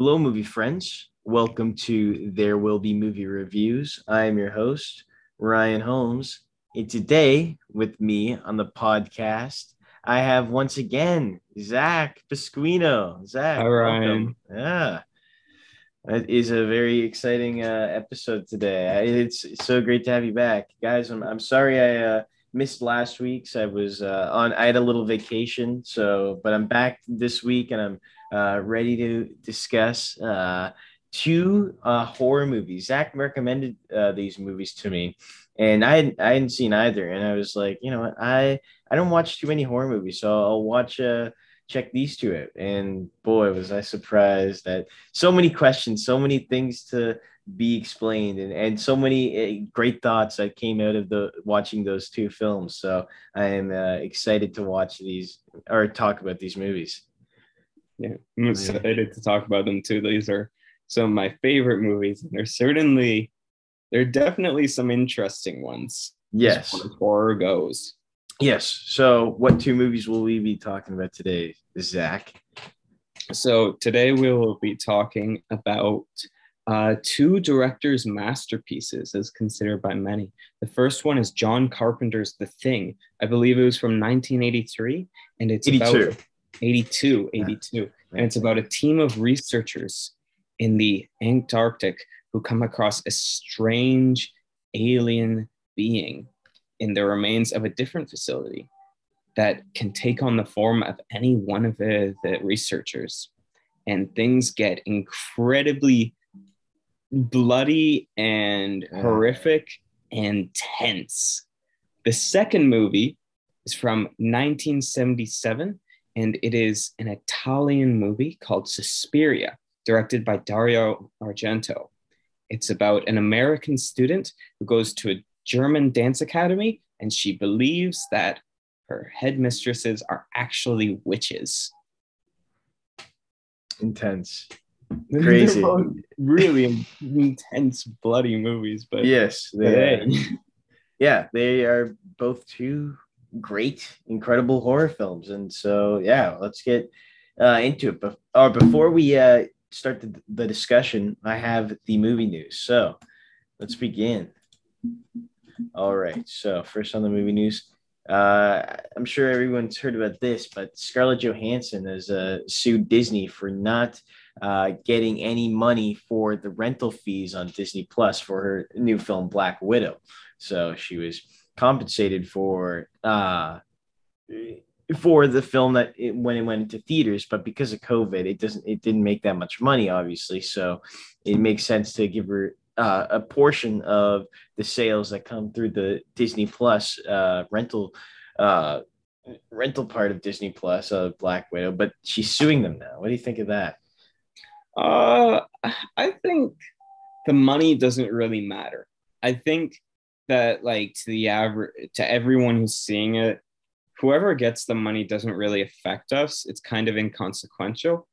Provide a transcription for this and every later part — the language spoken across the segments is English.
Hello, movie friends. Welcome to There Will Be Movie Reviews. I am your host, Ryan Holmes. And today, with me on the podcast, I have once again Zach Pasquino. Zach, Hi, Ryan. welcome. Yeah. It is a very exciting uh, episode today. It's so great to have you back, guys. I'm, I'm sorry I uh, missed last week's. I was uh, on. I had a little vacation, so but I'm back this week and I'm uh, ready to discuss uh, two uh, horror movies. Zach recommended uh, these movies to me, and I hadn't, I hadn't seen either. And I was like, you know I I don't watch too many horror movies, so I'll watch. Uh, check these two out. And boy, was I surprised that so many questions, so many things to be explained, and, and so many eh, great thoughts that came out of the watching those two films. So I am uh, excited to watch these or talk about these movies. Yeah, I'm excited to talk about them too. These are some of my favorite movies, and they're certainly, they're definitely some interesting ones. Yes. As far as horror goes. Yes. So, what two movies will we be talking about today, Zach? So, today we will be talking about uh, two directors' masterpieces, as considered by many. The first one is John Carpenter's The Thing. I believe it was from 1983, and it's 82. about 82, 82. And it's about a team of researchers in the Antarctic who come across a strange alien being in the remains of a different facility that can take on the form of any one of the, the researchers. And things get incredibly bloody and Yeah. horrific and tense. The second movie is from 1977, and it is an Italian movie called Suspiria, directed by Dario Argento. It's about an American student who goes to a German dance academy, and she believes that her headmistresses are actually witches. Intense. Crazy. really intense, bloody movies, but Yes. They, yeah, they are both two great, incredible horror films. And so, yeah, let's get uh, into it. But or before we uh, start the, the discussion, I have the movie news. So let's begin. All right. So first on the movie news, uh, I'm sure everyone's heard about this, but Scarlett Johansson has uh, sued Disney for not uh, getting any money for the rental fees on Disney Plus for her new film Black Widow. So she was compensated for uh, for the film that it, when it went into theaters, but because of COVID, it doesn't it didn't make that much money, obviously. So it makes sense to give her uh, a portion of the sales that come through the Disney Plus uh, rental uh, rental part of Disney Plus of Black Widow. But she's suing them now. What do you think of that? Uh, I think the money doesn't really matter. I think that like to the average to everyone who's seeing it, whoever gets the money doesn't really affect us. It's kind of inconsequential.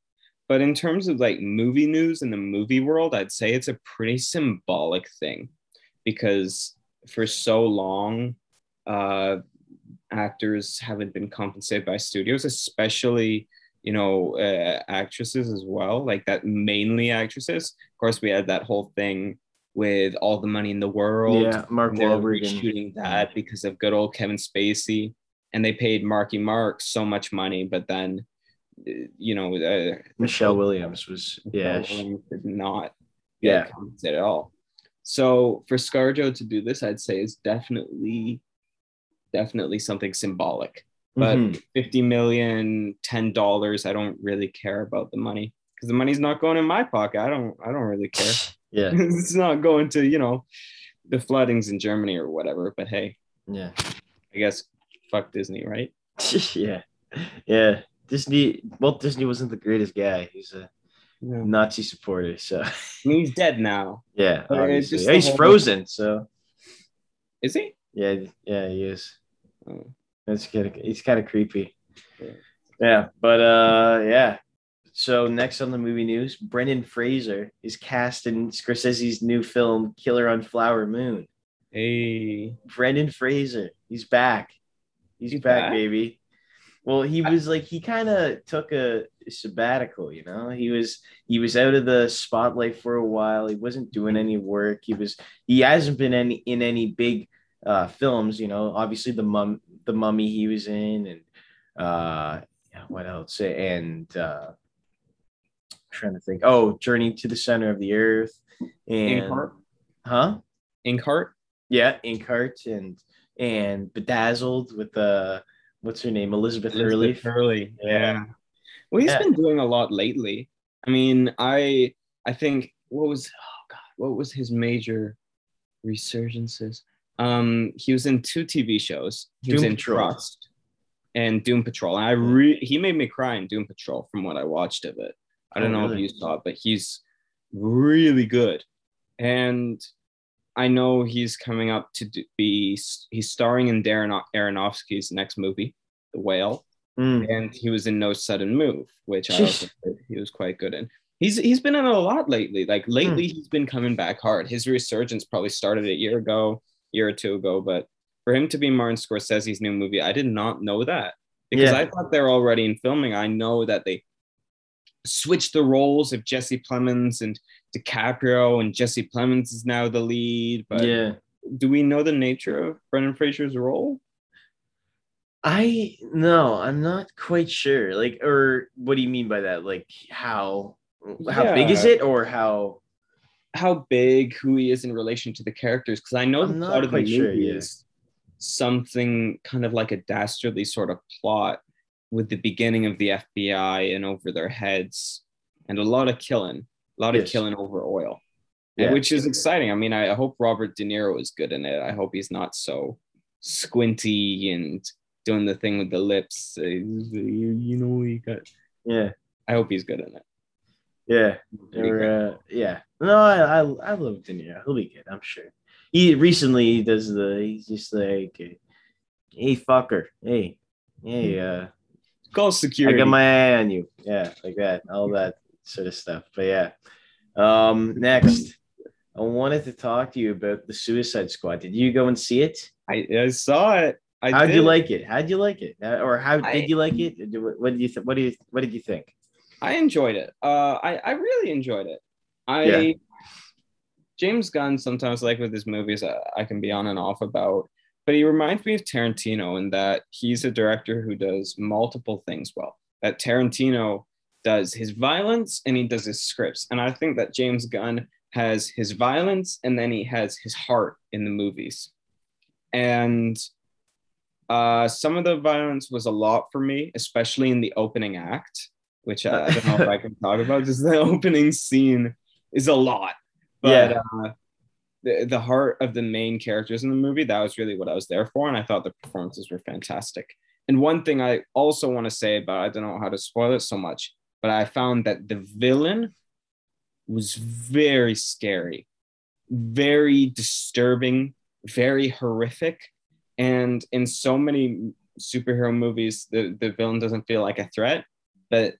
But in terms of like movie news in the movie world, I'd say it's a pretty symbolic thing because for so long, uh, actors haven't been compensated by studios, especially you know uh, actresses as well like that mainly actresses of course we had that whole thing with all the money in the world Yeah, Mark Wahlberg. shooting that because of good old kevin spacey and they paid marky mark so much money but then uh, you know uh, Michelle Williams was yeah. Williams did not Yeah. at all so for scarjo to do this i'd say is definitely definitely something symbolic but Mhm. 50 million 10 dollars i don't really care about the money because the money's not going in my pocket i don't i don't really care yeah, it's not going to you know the floodings in germany or whatever but hey yeah, i guess fuck disney right yeah, yeah. Disney. Walt Disney wasn't the greatest guy. He's a yeah. Nazi supporter. So he's dead now yeah, obviously. Yeah, he's frozen. So is he yeah, yeah, he is. Oh. That's kind of he's kind of creepy. Yeah. Yeah, but uh, yeah. So next on the movie news, Brendan Fraser is cast in Scorsese's new film Killer on Flower Moon. hey Brendan Fraser, he's back. He's, He's back, back? baby. Well, he was like he kind of took a sabbatical, you know. He was he was out of the spotlight for a while. He wasn't doing any work. He was he hasn't been any in any big uh films, you know. Obviously the mum the mummy he was in and uh what else? And uh trying to think. Oh, Journey to the Center of the Earth and Inkheart. huh? Inkheart. Yeah, Inkheart and and Bedazzled with the what's her name, Elizabeth, Hurley. Elizabeth Hurley. Yeah. Yeah. Well, he's Yeah. been doing a lot lately. I mean, I I think what was oh god, what was his major resurgences? Um, he was in two TV shows. He was Doom in Patrol. Trust and Doom Patrol. And I re- he made me cry in Doom Patrol from what I watched of it. I don't Oh, know really? if you saw it, but he's really good. And I know he's coming up to be he's starring in Darren Aronofsky's next movie, The Whale Mm. and he was in No Sudden Move, which I also he was quite good in. He's he's been in a lot lately. Like lately, he's been coming back hard. His resurgence probably started a year ago, year or two ago. But for him to be Martin Scorsese's new movie, I did not know that because Yeah. I thought they're already in filming. I know that they switched the roles of Jesse Plemons and DiCaprio, and Jesse Plemons is now the lead. But yeah. do we know the nature of Brendan Fraser's role? I no, I'm not quite sure. Like, or what do you mean by that? Like, how how big is it, or how? how big who he is in relation to the characters because I know I'm the plot of the movie sure, yeah. is something kind of like a dastardly sort of plot with the beginning of the FBI and over their heads and a lot of killing, a lot of killing over oil, Yeah. which is exciting. I mean, I, hope Robert De Niro is good in it. I hope he's not so squinty and doing the thing with the lips. uh, You, you know, you got. Yeah, I hope he's good in it. yeah, or, uh, yeah. No, I I, I love De Niro. He'll be good. I'm sure. He recently he does the. He's just like, hey, fucker, hey, hey, uh, Call security. I got my eye on you. Yeah, like that, all that sort of stuff. But yeah. Um, next, I wanted to talk to you about the Suicide Squad. Did you go and see it? I, I saw it. I How'd you like it? How'd you like it? Uh, or how I- did you like it? What did you th- what do you what did you think? I enjoyed it. Uh, I I really enjoyed it. I Yeah. James Gunn sometimes like with his movies uh, I can be on and off about, but he reminds me of Tarantino in that he's a director who does multiple things well. That Tarantino does his violence and he does his scripts, and I think that James Gunn has his violence and then he has his heart in the movies, and. Uh, some of the violence was a lot for me, especially in the opening act which I, I don't know if I can talk about. Just the opening scene is a lot, but Yeah. uh, the the heart of the main characters in the movie that was really what I was there for, and I thought the performances were fantastic. And one thing I also want to say about I don't know how to spoil it so much, but I found that the villain was very scary, very disturbing, very horrific, and in so many superhero movies, the the villain doesn't feel like a threat, but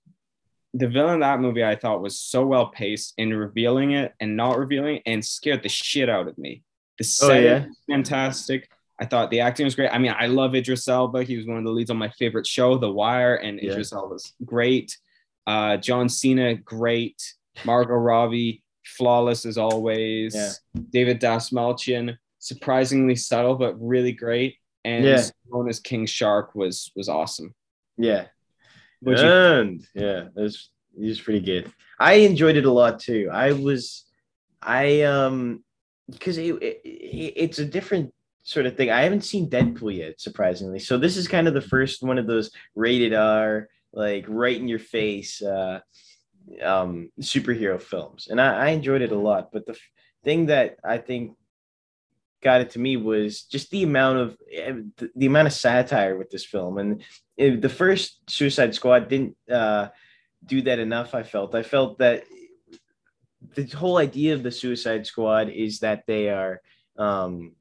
the villain in that movie I thought was so well paced in revealing it and not revealing it and scared the shit out of me. The Oh, yeah? was fantastic. I thought the acting was great. I mean, I love Idris Elba. He was one of the leads on my favorite show, The Wire, and Yeah. Idris Elba was great. Uh, John Cena, great. Margot Robbie, flawless as always. Yeah. David Dastmalchian, surprisingly subtle but really great. And Yeah. King Shark was was awesome. Yeah. You- and yeah, it was it was pretty good. I enjoyed it a lot too. I was, I um, because it, it- it's a different sort of thing. I haven't seen Deadpool yet, surprisingly. So this is kind of the first one of those rated R, like right in your face, uh, um, superhero films, and I, I enjoyed it a lot. But the f- thing that I think got it to me was just the amount of the, amount of satire with this film. And the first suicide squad didn't uh do that enough i felt i felt that the whole idea of the suicide squad is that they are um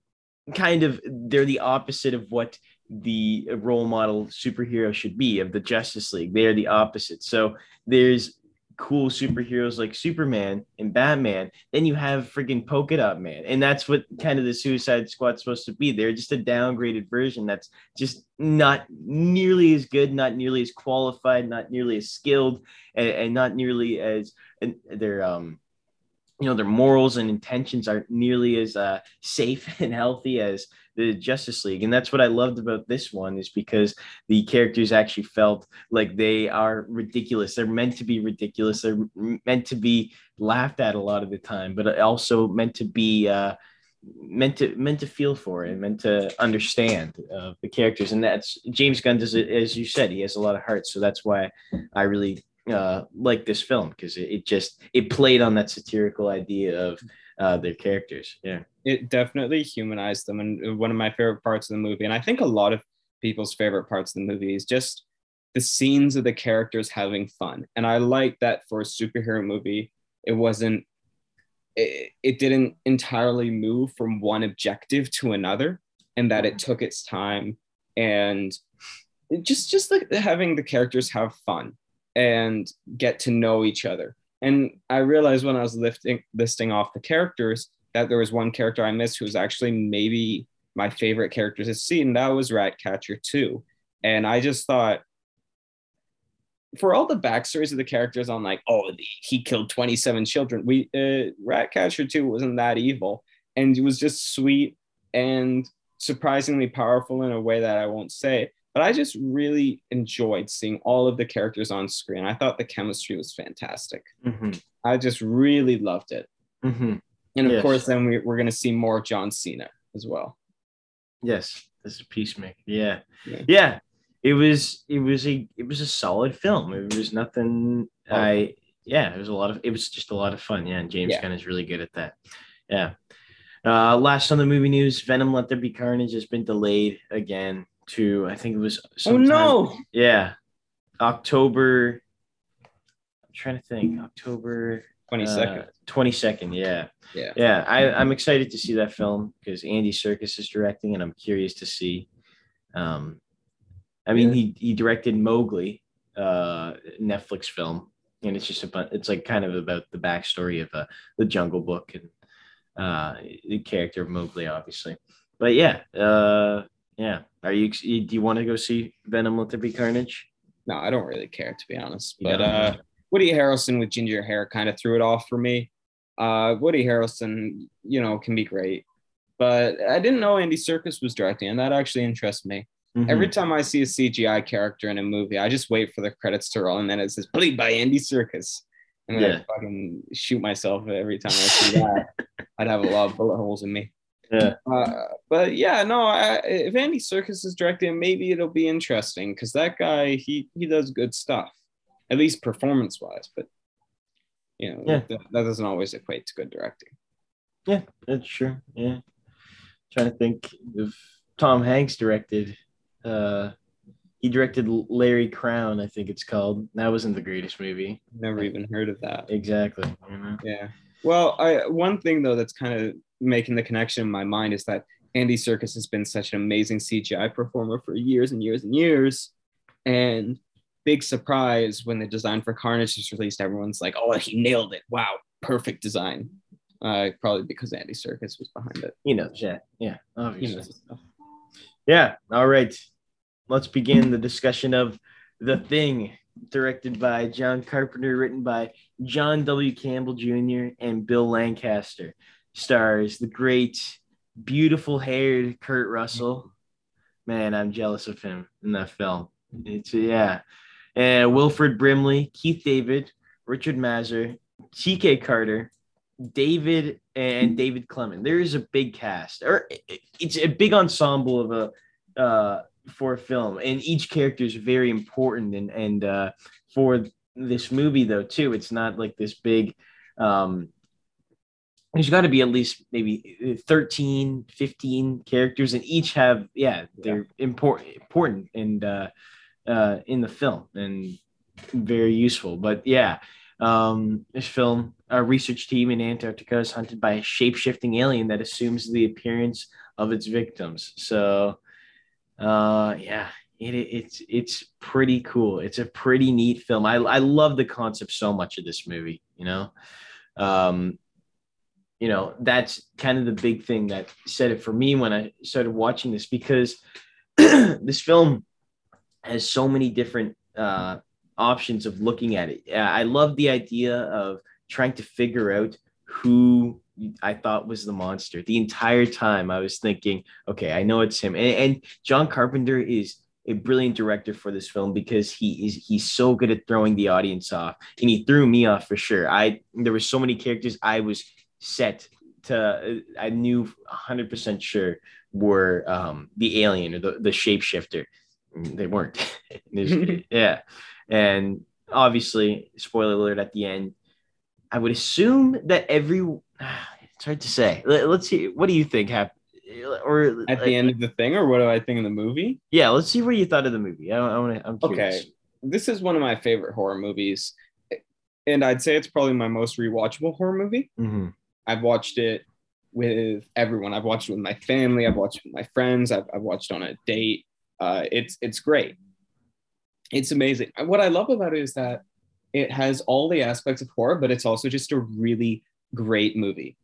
kind of they're the opposite of what the role model superhero should be of the justice league. They are the opposite. So there's cool superheroes like Superman and Batman, then you have friggin' Polka Dot Man. And that's what kind of the Suicide Squad's supposed to be. They're just a downgraded version that's just not nearly as good, not nearly as qualified, not nearly as skilled, and, and not nearly as and they're um you know their morals and intentions aren't nearly as uh, safe and healthy as the Justice League, and that's what I loved about this one is because the characters actually felt like they are ridiculous. They're meant to be ridiculous. They're meant to be laughed at a lot of the time, but also meant to be uh, meant to meant to feel for it, meant to understand uh, the characters, and that's James Gunn does it as you said. He has a lot of heart, so that's why I really uh, like this film because it, it just it played on that satirical idea of uh, their characters. Yeah, it definitely humanized them, and one of my favorite parts of the movie, and I think a lot of people's favorite parts of the movie is just the scenes of the characters having fun, and I like that for a superhero movie. It wasn't. It, it didn't entirely move from one objective to another, and that it took its time and just just like having the characters have fun and get to know each other. And I realized when I was lifting, listing off the characters that there was one character I missed who was actually maybe my favorite character to see, and that was Ratcatcher 2. And I just thought, for all the backstories of the characters on like, oh, he killed 27 children, we uh, Ratcatcher 2 wasn't that evil. And it was just sweet and surprisingly powerful in a way that I won't say. But I just really enjoyed seeing all of the characters on screen. I thought the chemistry was fantastic. Mm-hmm. I just really loved it. Mm-hmm. And of yes. course, then we, are going to see more John Cena as well. Yes, this is Peacemaker. Yeah. yeah, yeah. It was it was a it was a solid film. It was nothing. Oh. I yeah, it was a lot of it was just a lot of fun. Yeah, and James yeah. Gunn is really good at that. Yeah. Uh, last on the movie news, Venom: Let There Be Carnage has been delayed again to I think it was oh no. yeah October I'm trying to think October 22nd uh, 22nd yeah. Yeah. Yeah I, I'm excited to see that film because Andy Serkis is directing and I'm curious to see um I mean yeah. he he directed Mowgli uh Netflix film and it's just a it's like kind of about the backstory of uh, the Jungle Book and uh the character of Mowgli obviously. But yeah uh yeah. Are you? Do you want to go see Venom: Let There Be Carnage? No, I don't really care to be honest. But uh, Woody Harrelson with ginger hair kind of threw it off for me. Uh, Woody Harrelson, you know, can be great, but I didn't know Andy Serkis was directing, and that actually interests me. Mm-hmm. Every time I see a CGI character in a movie, I just wait for the credits to roll, and then it says "played by Andy Serkis," and then yeah. I fucking shoot myself every time I see that. I'd have a lot of bullet holes in me. Yeah. Uh, but yeah, no, I, if Andy Serkis is directing, maybe it'll be interesting because that guy, he he does good stuff, at least performance wise. But you know, yeah. that, that doesn't always equate to good directing. Yeah, that's true. Yeah. trying to think if Tom Hanks directed. Uh, he directed Larry Crowne, I think it's called. That wasn't the greatest movie. Never even heard of that. Exactly. Yeah. Well, I one thing though that's kind of making the connection in my mind is that Andy Serkis has been such an amazing CGI performer for years and years and years. And big surprise when the design for Carnage was released, everyone's like, oh, he nailed it. Wow, perfect design. Uh, probably because Andy Serkis was behind it. He knows, yeah. Yeah, obviously. Yeah, all right. Let's begin the discussion of The Thing, directed by John Carpenter, written by John W. Campbell Jr. and Bill Lancaster stars the great, beautiful haired Kurt Russell. Man, I'm jealous of him in that film. It's yeah. And Wilford Brimley, Keith David, Richard Masur, TK Carter, David and David Clennon. There is a big cast, or it's a big ensemble of a uh, for a film, and each character is very important. And and uh, for this movie though too, it's not like this big um, there's got to be at least maybe 13 15 characters and each have yeah they're yeah. important important and uh, uh, in the film and very useful but yeah um, this film a research team in antarctica is hunted by a shape-shifting alien that assumes the appearance of its victims so uh, yeah it, it's it's pretty cool. It's a pretty neat film. I I love the concept so much of this movie. You know, um, you know that's kind of the big thing that said it for me when I started watching this because this film has so many different uh, options of looking at it. I love the idea of trying to figure out who I thought was the monster. The entire time I was thinking, okay, I know it's him. And, and John Carpenter is a brilliant director for this film because he is he's so good at throwing the audience off and he threw me off for sure i there were so many characters i was set to i knew 100% sure were um the alien or the, the shapeshifter they weren't yeah and obviously spoiler alert at the end i would assume that every it's hard to say Let, us see what do you think happened or at the end of the thing, or what do I think of the movie? Yeah, let's see what you thought of the movie. I, I want to. I'm curious. Okay, this is one of my favorite horror movies, and I'd say it's probably my most rewatchable horror movie. Mm-hmm. I've watched it with everyone. I've watched it with my family. I've watched it with my friends. I've, I've watched on a date. Uh, it's it's great. It's amazing. What I love about it is that it has all the aspects of horror, but it's also just a really great movie.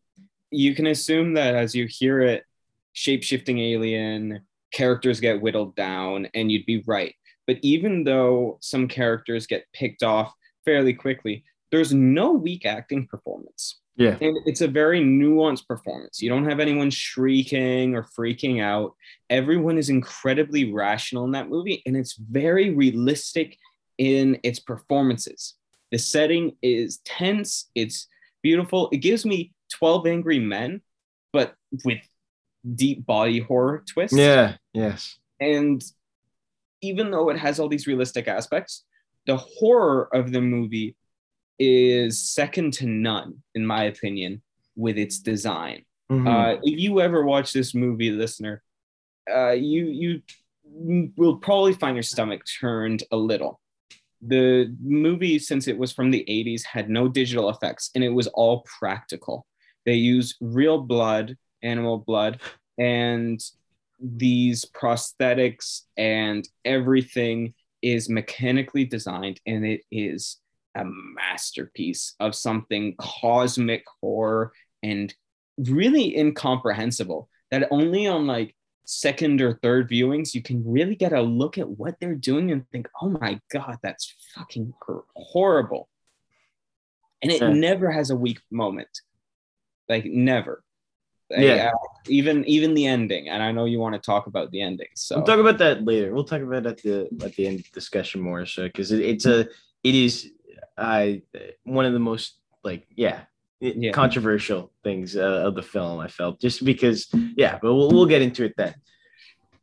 You can assume that as you hear it, shape shifting alien, characters get whittled down, and you'd be right. But even though some characters get picked off fairly quickly, there's no weak acting performance. Yeah. And it's a very nuanced performance. You don't have anyone shrieking or freaking out. Everyone is incredibly rational in that movie, and it's very realistic in its performances. The setting is tense, it's beautiful. It gives me 12 Angry Men, but with deep body horror twist. Yeah, yes. And even though it has all these realistic aspects, the horror of the movie is second to none, in my opinion, with its design. Mm-hmm. Uh, if you ever watch this movie, listener, uh, you you will probably find your stomach turned a little. The movie, since it was from the 80s, had no digital effects and it was all practical. They use real blood animal blood and these prosthetics and everything is mechanically designed and it is a masterpiece of something cosmic horror and really incomprehensible that only on like second or third viewings you can really get a look at what they're doing and think oh my god that's fucking horrible and it yeah. never has a weak moment like never yeah. Uh, even even the ending, and I know you want to talk about the ending. So we'll talk about that later. We'll talk about it at the at the end discussion more, so because it, it's a it is I one of the most like yeah, yeah. controversial things uh, of the film. I felt just because yeah, but we'll we'll get into it then.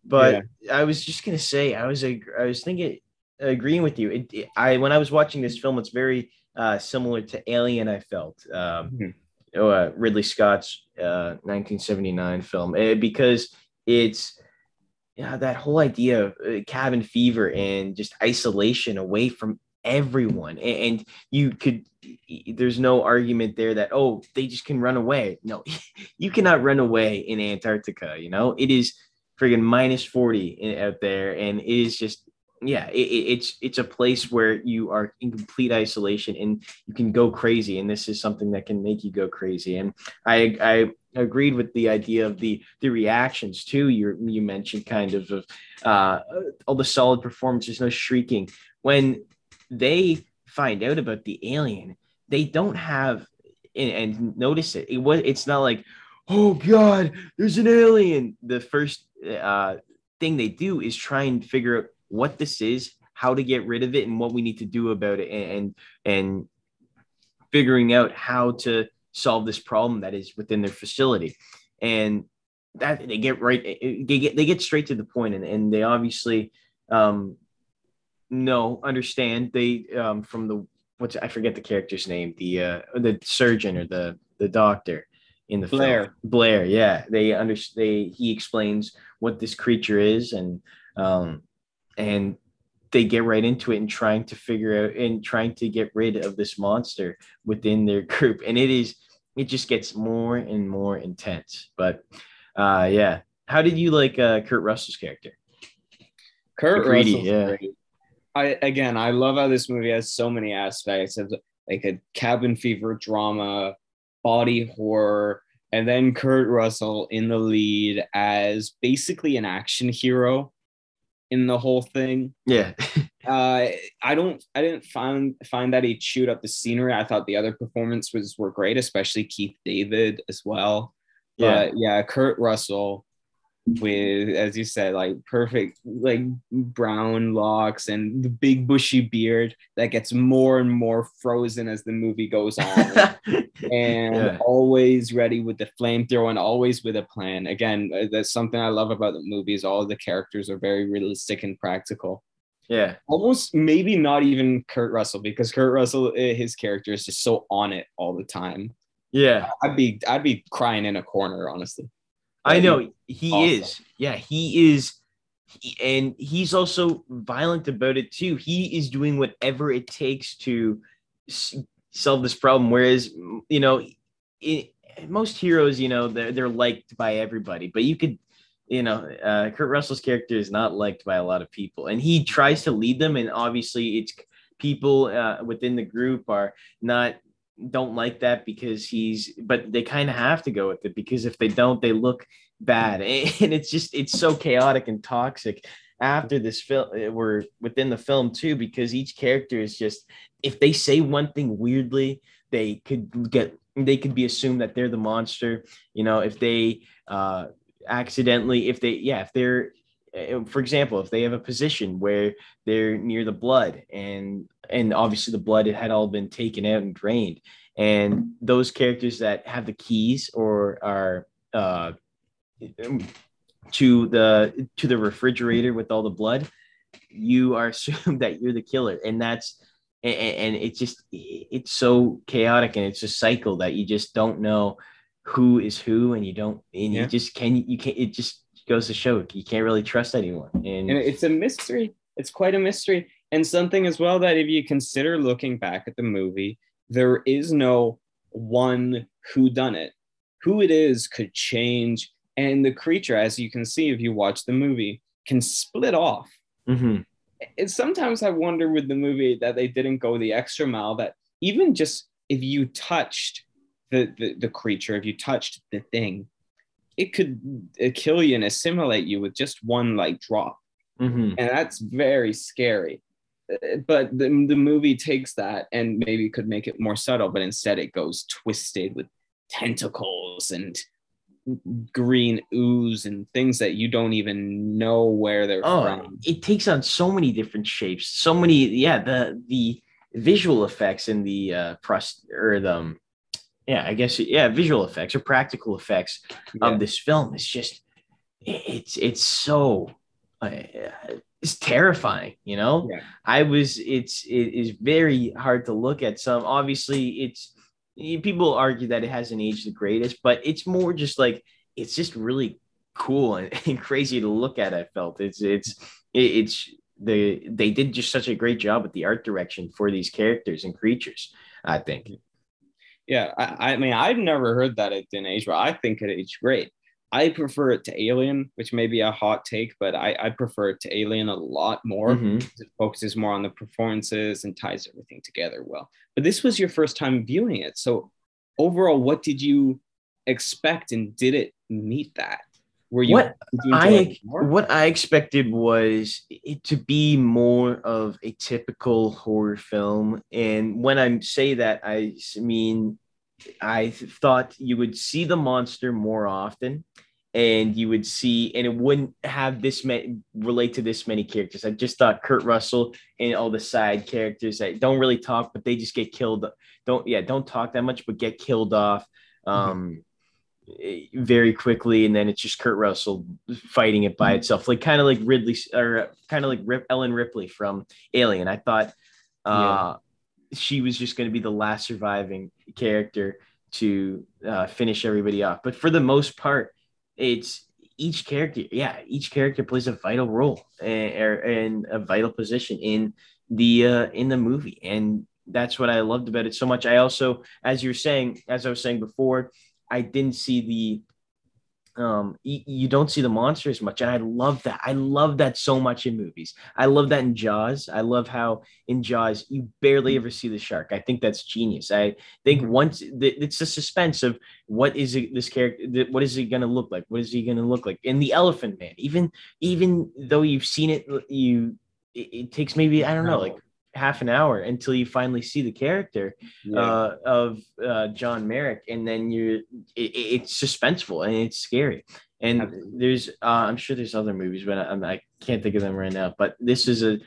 But yeah. I was just gonna say I was I was thinking agreeing with you. It, it, I when I was watching this film, it's very uh, similar to Alien. I felt. Um, mm-hmm uh, Ridley Scott's uh, 1979 film uh, because it's yeah, that whole idea of uh, cabin fever and just isolation away from everyone. And, you could, there's no argument there that, oh, they just can run away. No, you cannot run away in Antarctica. You know, it is friggin' minus 40 in, out there. And it is just yeah it, it's it's a place where you are in complete isolation and you can go crazy and this is something that can make you go crazy and i i agreed with the idea of the the reactions too you you mentioned kind of of uh all the solid performances no shrieking when they find out about the alien they don't have and, and notice it it was it's not like oh god there's an alien the first uh thing they do is try and figure out what this is, how to get rid of it, and what we need to do about it, and and figuring out how to solve this problem that is within their facility. And that they get right, they get they get straight to the point, and, and they obviously um, know understand they um, from the what's I forget the character's name, the uh, the surgeon or the the doctor in the Blair. Film. Blair, yeah, they understand. They he explains what this creature is, and um, and they get right into it and trying to figure out and trying to get rid of this monster within their group and it is it just gets more and more intense but uh yeah how did you like uh kurt russell's character Kurt McCready, yeah. great. I again, I love how this movie has so many aspects of like a cabin fever drama, body horror, and then Kurt Russell in the lead as basically an action hero in the whole thing. Yeah. Uh, I don't, I didn't find find that he chewed up the scenery. I thought the other performances were great, especially Keith David as well. yeah. But yeah, Kurt Russell with, as you said, like perfect, like brown locks and the big bushy beard that gets more and more frozen as the movie goes on. and Yeah. always ready with the flamethrower and always with a plan. Again, uh, that's something I love about the movies. All the characters are very realistic and practical. yeah. Almost maybe not even Kurt Russell because Kurt Russell, eh, his character is just so on it all the time. Yeah. I'd be I'd be crying in a corner, honestly. I know he awesome. is. Yeah, he is. he- and he's also violent about it too. He is doing whatever it takes to s- solve this problem. Whereas, you know, it, most heroes, you know, they're, they're liked by everybody, but you could, you know, uh, Kurt Russell's character is not liked by a lot of people, and he tries to lead them. And obviously, it's people uh, within the group are not don't like that because he's but they kind of have to go with it because if they don't they look bad. And it's just it's so chaotic and toxic after this film we're within the film too because each character is just if they say one thing weirdly they could get they could be assumed that they're the monster you know if they uh accidentally if they yeah if they're for example if they have a position where they're near the blood and and obviously the blood it had all been taken out and drained and those characters that have the keys or are uh to the to the refrigerator with all the blood you are assumed that you're the killer and that's and, and it's just it's so chaotic and it's a cycle that you just don't know who is who and you don't and Yeah. you just can you can't it just goes to show you can't really trust anyone and, and it's a mystery. It's quite a mystery, and something as well that if you consider looking back at the movie, there is no one who done it. Who it is could change, and the creature, as you can see if you watch the movie, can split off. Mhm. It's sometimes I wonder with the movie that they didn't go the extra mile. That even just if you touched the the, the creature, if you touched the thing, it could kill you and assimilate you with just one like drop Mhm. and that's very scary. But the, the movie takes that and maybe could make it more subtle, but instead it goes twisted with tentacles and green ooze and things that you don't even know where they're oh from. it takes on so many different shapes so many yeah the the visual effects and the uh prost or the um, yeah i guess yeah visual effects or practical effects Yeah. of this film is just it's it's so uh, it's terrifying you know Yeah. i was it's it is very hard to look at some obviously it's people argue that it hasn't aged the greatest but it's more just like it's just really cool and, and crazy to look at i felt it's it's it, it's the they did just such a great job with the art direction for these characters and creatures i think Yeah, I, I mean, I've never heard that it didn't age well. I think it aged great. I prefer it to Alien, which may be a hot take, but I, I prefer it to Alien a lot more. Mhm. It focuses more on the performances and ties everything together well. But this was your first time viewing it. So overall, what did you expect and did it meet that? Were you, What you I what I expected was it to be more of a typical horror film, and when I say that, I mean I thought you would see the monster more often, and you would see, and it wouldn't have this many relate to this many characters. I just thought Kurt Russell and all the side characters that don't really talk, but they just get killed. Don't yeah, don't talk that much, but get killed off. Um, eh, very quickly, and then it's just Kurt Russell fighting it by itself, like kind of like Ridley or kind of like Rip, Ellen Ripley from Alien. I thought uh, she was just going to be the last surviving character to uh, finish everybody off, but for the most part, it's each character. Yeah, each character plays a vital role and, and a vital position in the uh, in the movie, and that's what I loved about it so much. I also, as you were saying, as I was saying before, I didn't see the um you, you don't see the monsters much and i love that. I love that so much in movies. I love that in jaws. I love how in jaws you barely ever see the shark. I think that's genius. I think Mhm. once the, it's the suspense of what is it this character what is he going to look like? What is he going to look like? In the elephant man even even though you've seen it you it, it takes maybe i don't know like half an hour until you finally see the character Yeah. uh, of uh, John Merrick, and then you're it, it- it's suspenseful and it's scary. And Absolutely. there's uh, I'm sure there's other movies, but I, I can't think of them right now. But this is a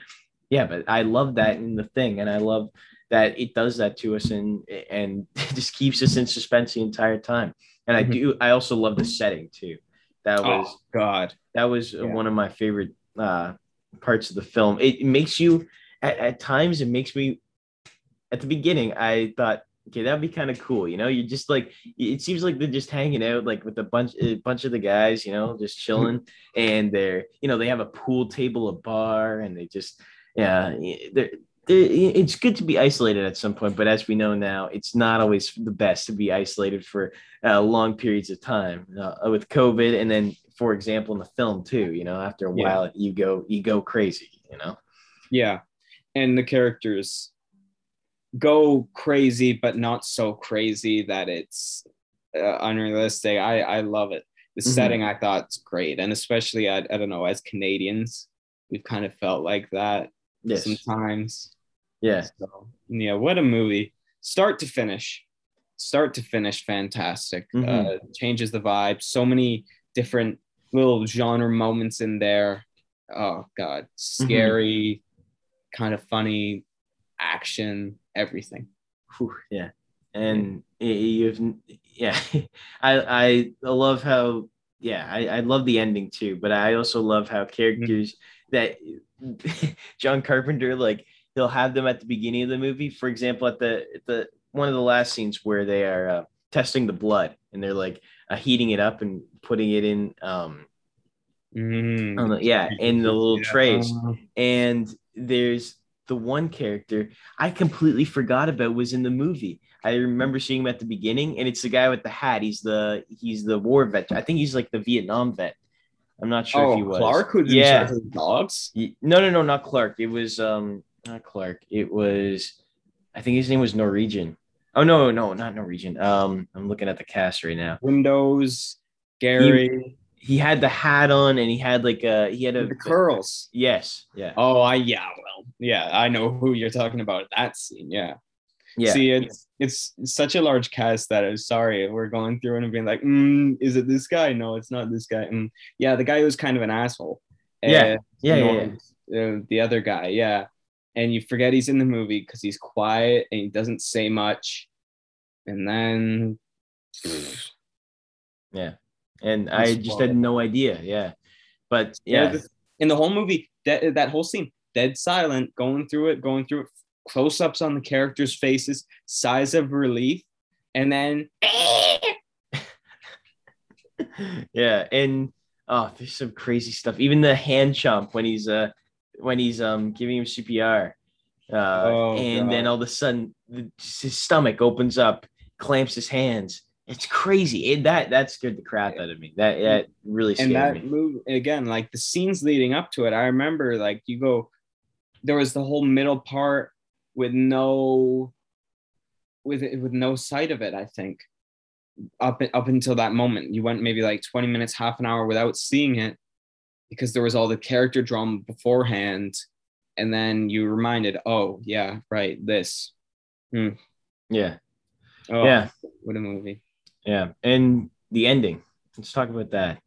yeah, but I love that in the thing, and I love that it does that to us and and just keeps us in suspense the entire time. And I Mhm. do I also love the setting too. That was oh God. that was Yeah. one of my favorite uh, parts of the film. It makes you at, at times it makes me at the beginning I thought okay that'd be kind of cool you know you're just like it seems like they're just hanging out like with a bunch a bunch of the guys you know just chilling and they're you know they have a pool table a bar and they just yeah they're, they're, it's good to be isolated at some point but as we know now it's not always the best to be isolated for uh, long periods of time uh, with covid and then for example in the film too you know after a Yeah. while you go you go crazy you know Yeah. And the characters go crazy, but not so crazy that it's uh, unrealistic. I, I love it. The Mhm. setting I thought is great. And especially, I, I don't know, as Canadians, we've kind of felt like that yes sometimes. yeah So, yeah, what a movie. Start to finish. Start to finish, fantastic. Mhm. Uh, changes the vibe. So many different little genre moments in there. Oh, God. Scary, kind of funny, action, everything. Whew, yeah. And you've yeah. I, I love how yeah I, I love the ending too but i also love how characters that john carpenter like he'll have them at the beginning of the movie. For example at the at the one of the last scenes where they are uh, testing the blood and they're like uh, heating it up and putting it in um Mm. yeah in the little Yeah. trays. Uh, and there's the one character I completely forgot about was in the movie. I remember seeing him at the beginning, and it's the guy with the hat. He's the he's the war vet. I think he's like the Vietnam vet. I'm not sure if he oh, was. Clark, who's in yeah. dogs? No, no, no, not Clark. It was um not Clark. It was I think his name was Norwegian. Oh no, no, not Norwegian. Um, I'm looking at the cast right now. Windows, Gary, He had the hat on, and he had like a he had a the curls. yes, yeah, Oh, I yeah, well, yeah, I know who you're talking about. That scene, yeah. yeah. See, it's it's such a large cast that I'm sorry we're going through it and being like, mm, is it this guy? No, it's not this guy. And yeah, the guy who's kind of an asshole. Yeah, Uh, yeah, yeah, yeah. Uh, the other guy, yeah. And you forget he's in the movie because he's quiet and he doesn't say much. And then Yeah. And I just had no idea. Yeah. But yeah, in the whole movie, that that whole scene, dead silent, going through it, going through it, close ups on the characters' faces, sighs of relief, and then yeah. And oh, there's some crazy stuff. Even the hand chomp when he's uh when he's um giving him CPR. Uh Oh, and then all of a sudden the, his stomach opens up, clamps his hands. It's crazy. It, that that scared the crap out of me. That that really scared and that me. move again, like the scenes leading up to it. I remember like you go, there was the whole middle part with no, with with no sight of it. I think up up until that moment, you went maybe like twenty minutes, half an hour without seeing it, because there was all the character drama beforehand, and then you reminded, oh yeah, right, this. Hmm. Yeah. Oh, Yeah. what a movie. Yeah. And the ending. Let's talk about that.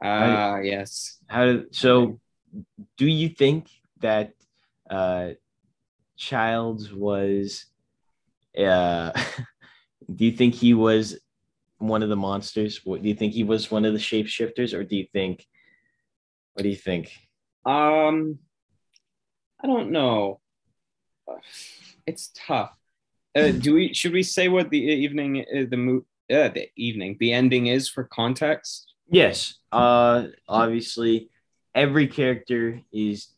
Ah, yes. How so do you think that uh Childs was uh do you think he was one of the monsters? What do you think he was one of the shapeshifters or do you think what do you think? Um, I don't know. It's tough. Uh, do we should we say what the evening uh, the mo- uh, the evening the ending is for context? Yes. Uh obviously every character is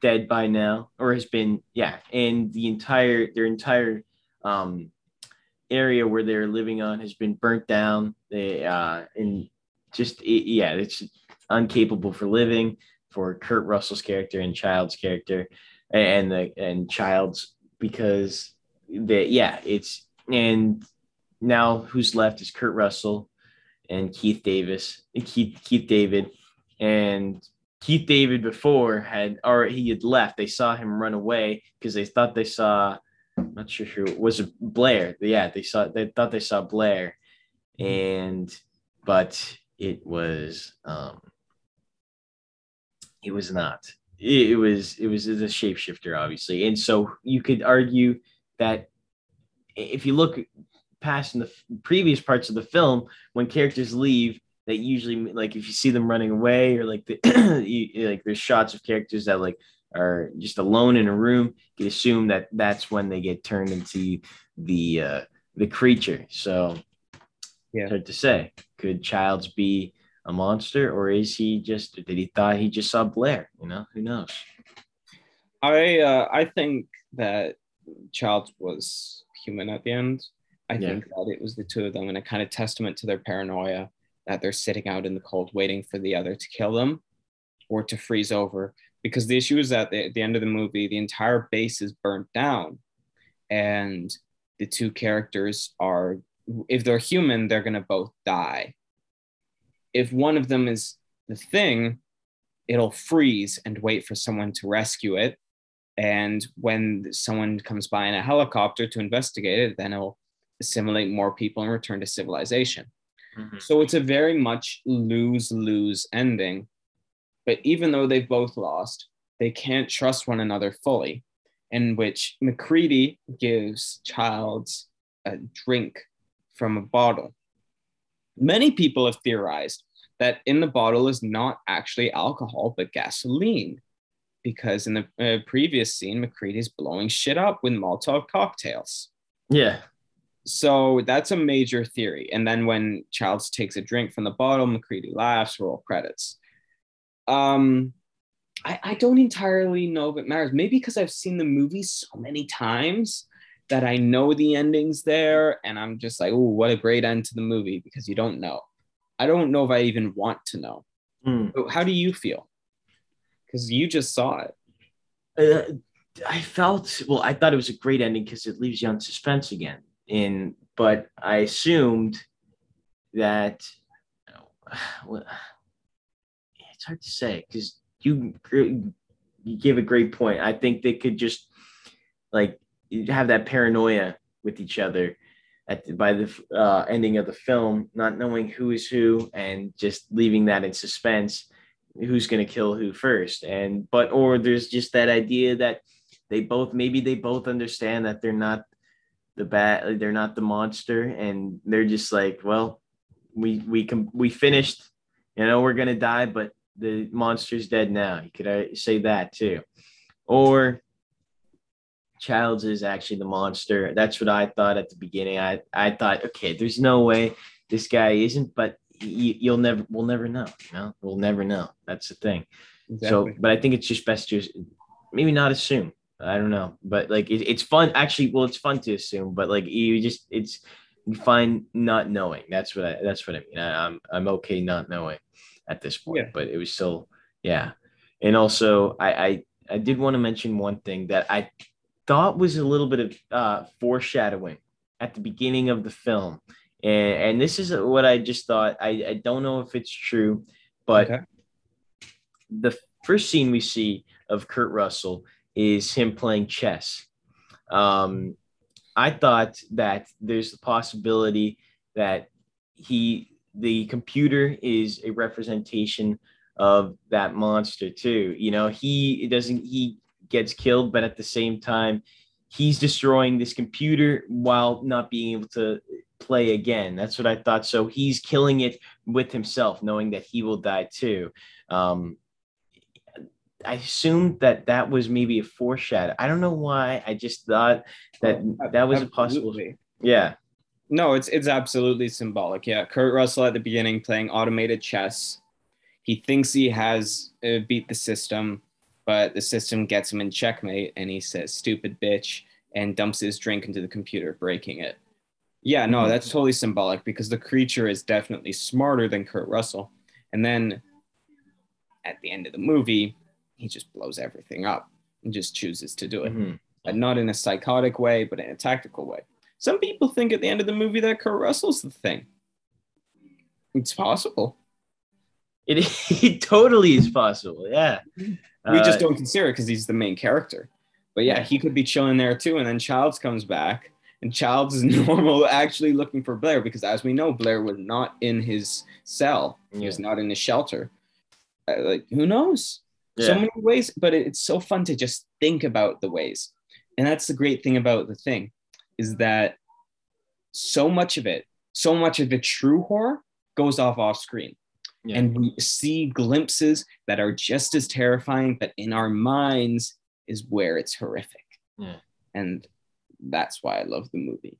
dead by now or has been yeah, and the entire their entire um area where they're living on has been burnt down. They uh and just it, yeah, it's uncapable for living for Kurt Russell's character and Child's character, and the and Child's because the yeah, it's and now who's left is Kurt Russell and Keith Davis, Keith Keith David, and Keith David before had or he had left. They saw him run away because they thought they saw. I'm not sure who was it Blair. Yeah, they saw. They thought they saw Blair, and but it was um it was not. It, it was it was a shapeshifter, obviously, and so you could argue that if you look past in the previous parts of the film, when characters leave, that usually like if you see them running away or like the you, like there's shots of characters that like are just alone in a room, you assume that that's when they get turned into the uh, the creature. So yeah, hard to say. Could Childs be a monster, or is he just did he thought he just saw Blair? You know, who knows? I uh, I think that Childs was human at the end. I yeah. think that it was the two of them, and a kind of testament to their paranoia that they're sitting out in the cold waiting for the other to kill them or to freeze over. Because the issue is that at the end of the movie, the entire base is burnt down, and the two characters are, if they're human, they're gonna both die. If one of them is the thing, it'll freeze and wait for someone to rescue it. And when someone comes by in a helicopter to investigate it, then it'll assimilate more people and return to civilization. Mm-hmm. So it's a very much lose lose ending. But even though they've both lost, they can't trust one another fully, in which MacReady gives Childs a drink from a bottle. Many people have theorized that in the bottle is not actually alcohol, but gasoline. Because in the uh, previous scene, MacReady's blowing shit up with Molotov cocktails. Yeah. So that's a major theory. And then when Childs takes a drink from the bottle, MacReady laughs, roll credits. Um, I, I don't entirely know if it matters. Maybe because I've seen the movie so many times that I know the endings there, and I'm just like, oh, what a great end to the movie because you don't know. I don't know if I even want to know. Mm. So how do you feel? Because you just saw it. Uh, I felt well. I thought it was a great ending because it leaves you on suspense again in but I assumed that well, it's hard to say because you you gave a great point. I think they could just like have that paranoia with each other at the, by the uh, ending of the film, not knowing who is who and just leaving that in suspense. Who's going to kill who first? And but or there's just that idea that they both maybe they both understand that they're not the bat they're not the monster and they're just like well we we can we finished you know we're gonna die but the monster's dead now. You could uh, say that too. Or childs is actually the monster. That's what i thought at the beginning. I i thought okay there's no way this guy isn't but you, you'll never we'll never know you know? We'll never know. That's the thing. Exactly. so but i think it's just best to maybe not assume I don't know, but like it, it's fun. Actually, well, it's fun to assume, but like you just it's you find not knowing. That's what I that's what I mean. I, am I'm, I'm okay not knowing at this point, yeah. but it was still yeah. And also, I I I did want to mention one thing that I thought was a little bit of uh, foreshadowing at the beginning of the film, and and this is what I just thought. I I don't know if it's true, but okay. the first scene we see of Kurt Russell is him playing chess. Um, I thought that there's the possibility that he, the computer, is a representation of that monster too. You know, he doesn't he gets killed, but at the same time, he's destroying this computer while not being able to play again. That's what I thought. So he's killing it with himself, knowing that he will die too. Um, I assumed that that was maybe a foreshadow. I don't know why. I just thought that oh, that was a possible. Yeah. No, it's it's absolutely symbolic. Yeah, Kurt Russell at the beginning playing automated chess. He thinks he has uh, beat the system, but the system gets him in checkmate, and he says "stupid bitch" and dumps his drink into the computer, breaking it. Yeah, no, Mhm. that's totally symbolic because the creature is definitely smarter than Kurt Russell. And then at the end of the movie, he just blows everything up and just chooses to do it. Mhm. And not in a psychotic way, but in a tactical way. Some people think at the end of the movie that Kurt Russell's the thing. It's possible. It, it totally is possible. Yeah. We just Uh, don't consider it because he's the main character. But yeah, Yeah. he could be chilling there too. And then Childs comes back, and Childs is normal, actually looking for Blair because, as we know, Blair was not in his cell. He was not in his shelter. Uh, like, who knows? So many ways, but it's so fun to just think about the ways. And that's the great thing about the thing is that so much of it, so much of the true horror goes off off screen. Yeah. And we see glimpses that are just as terrifying, but in our minds is where it's horrific. Yeah. And that's why I love the movie.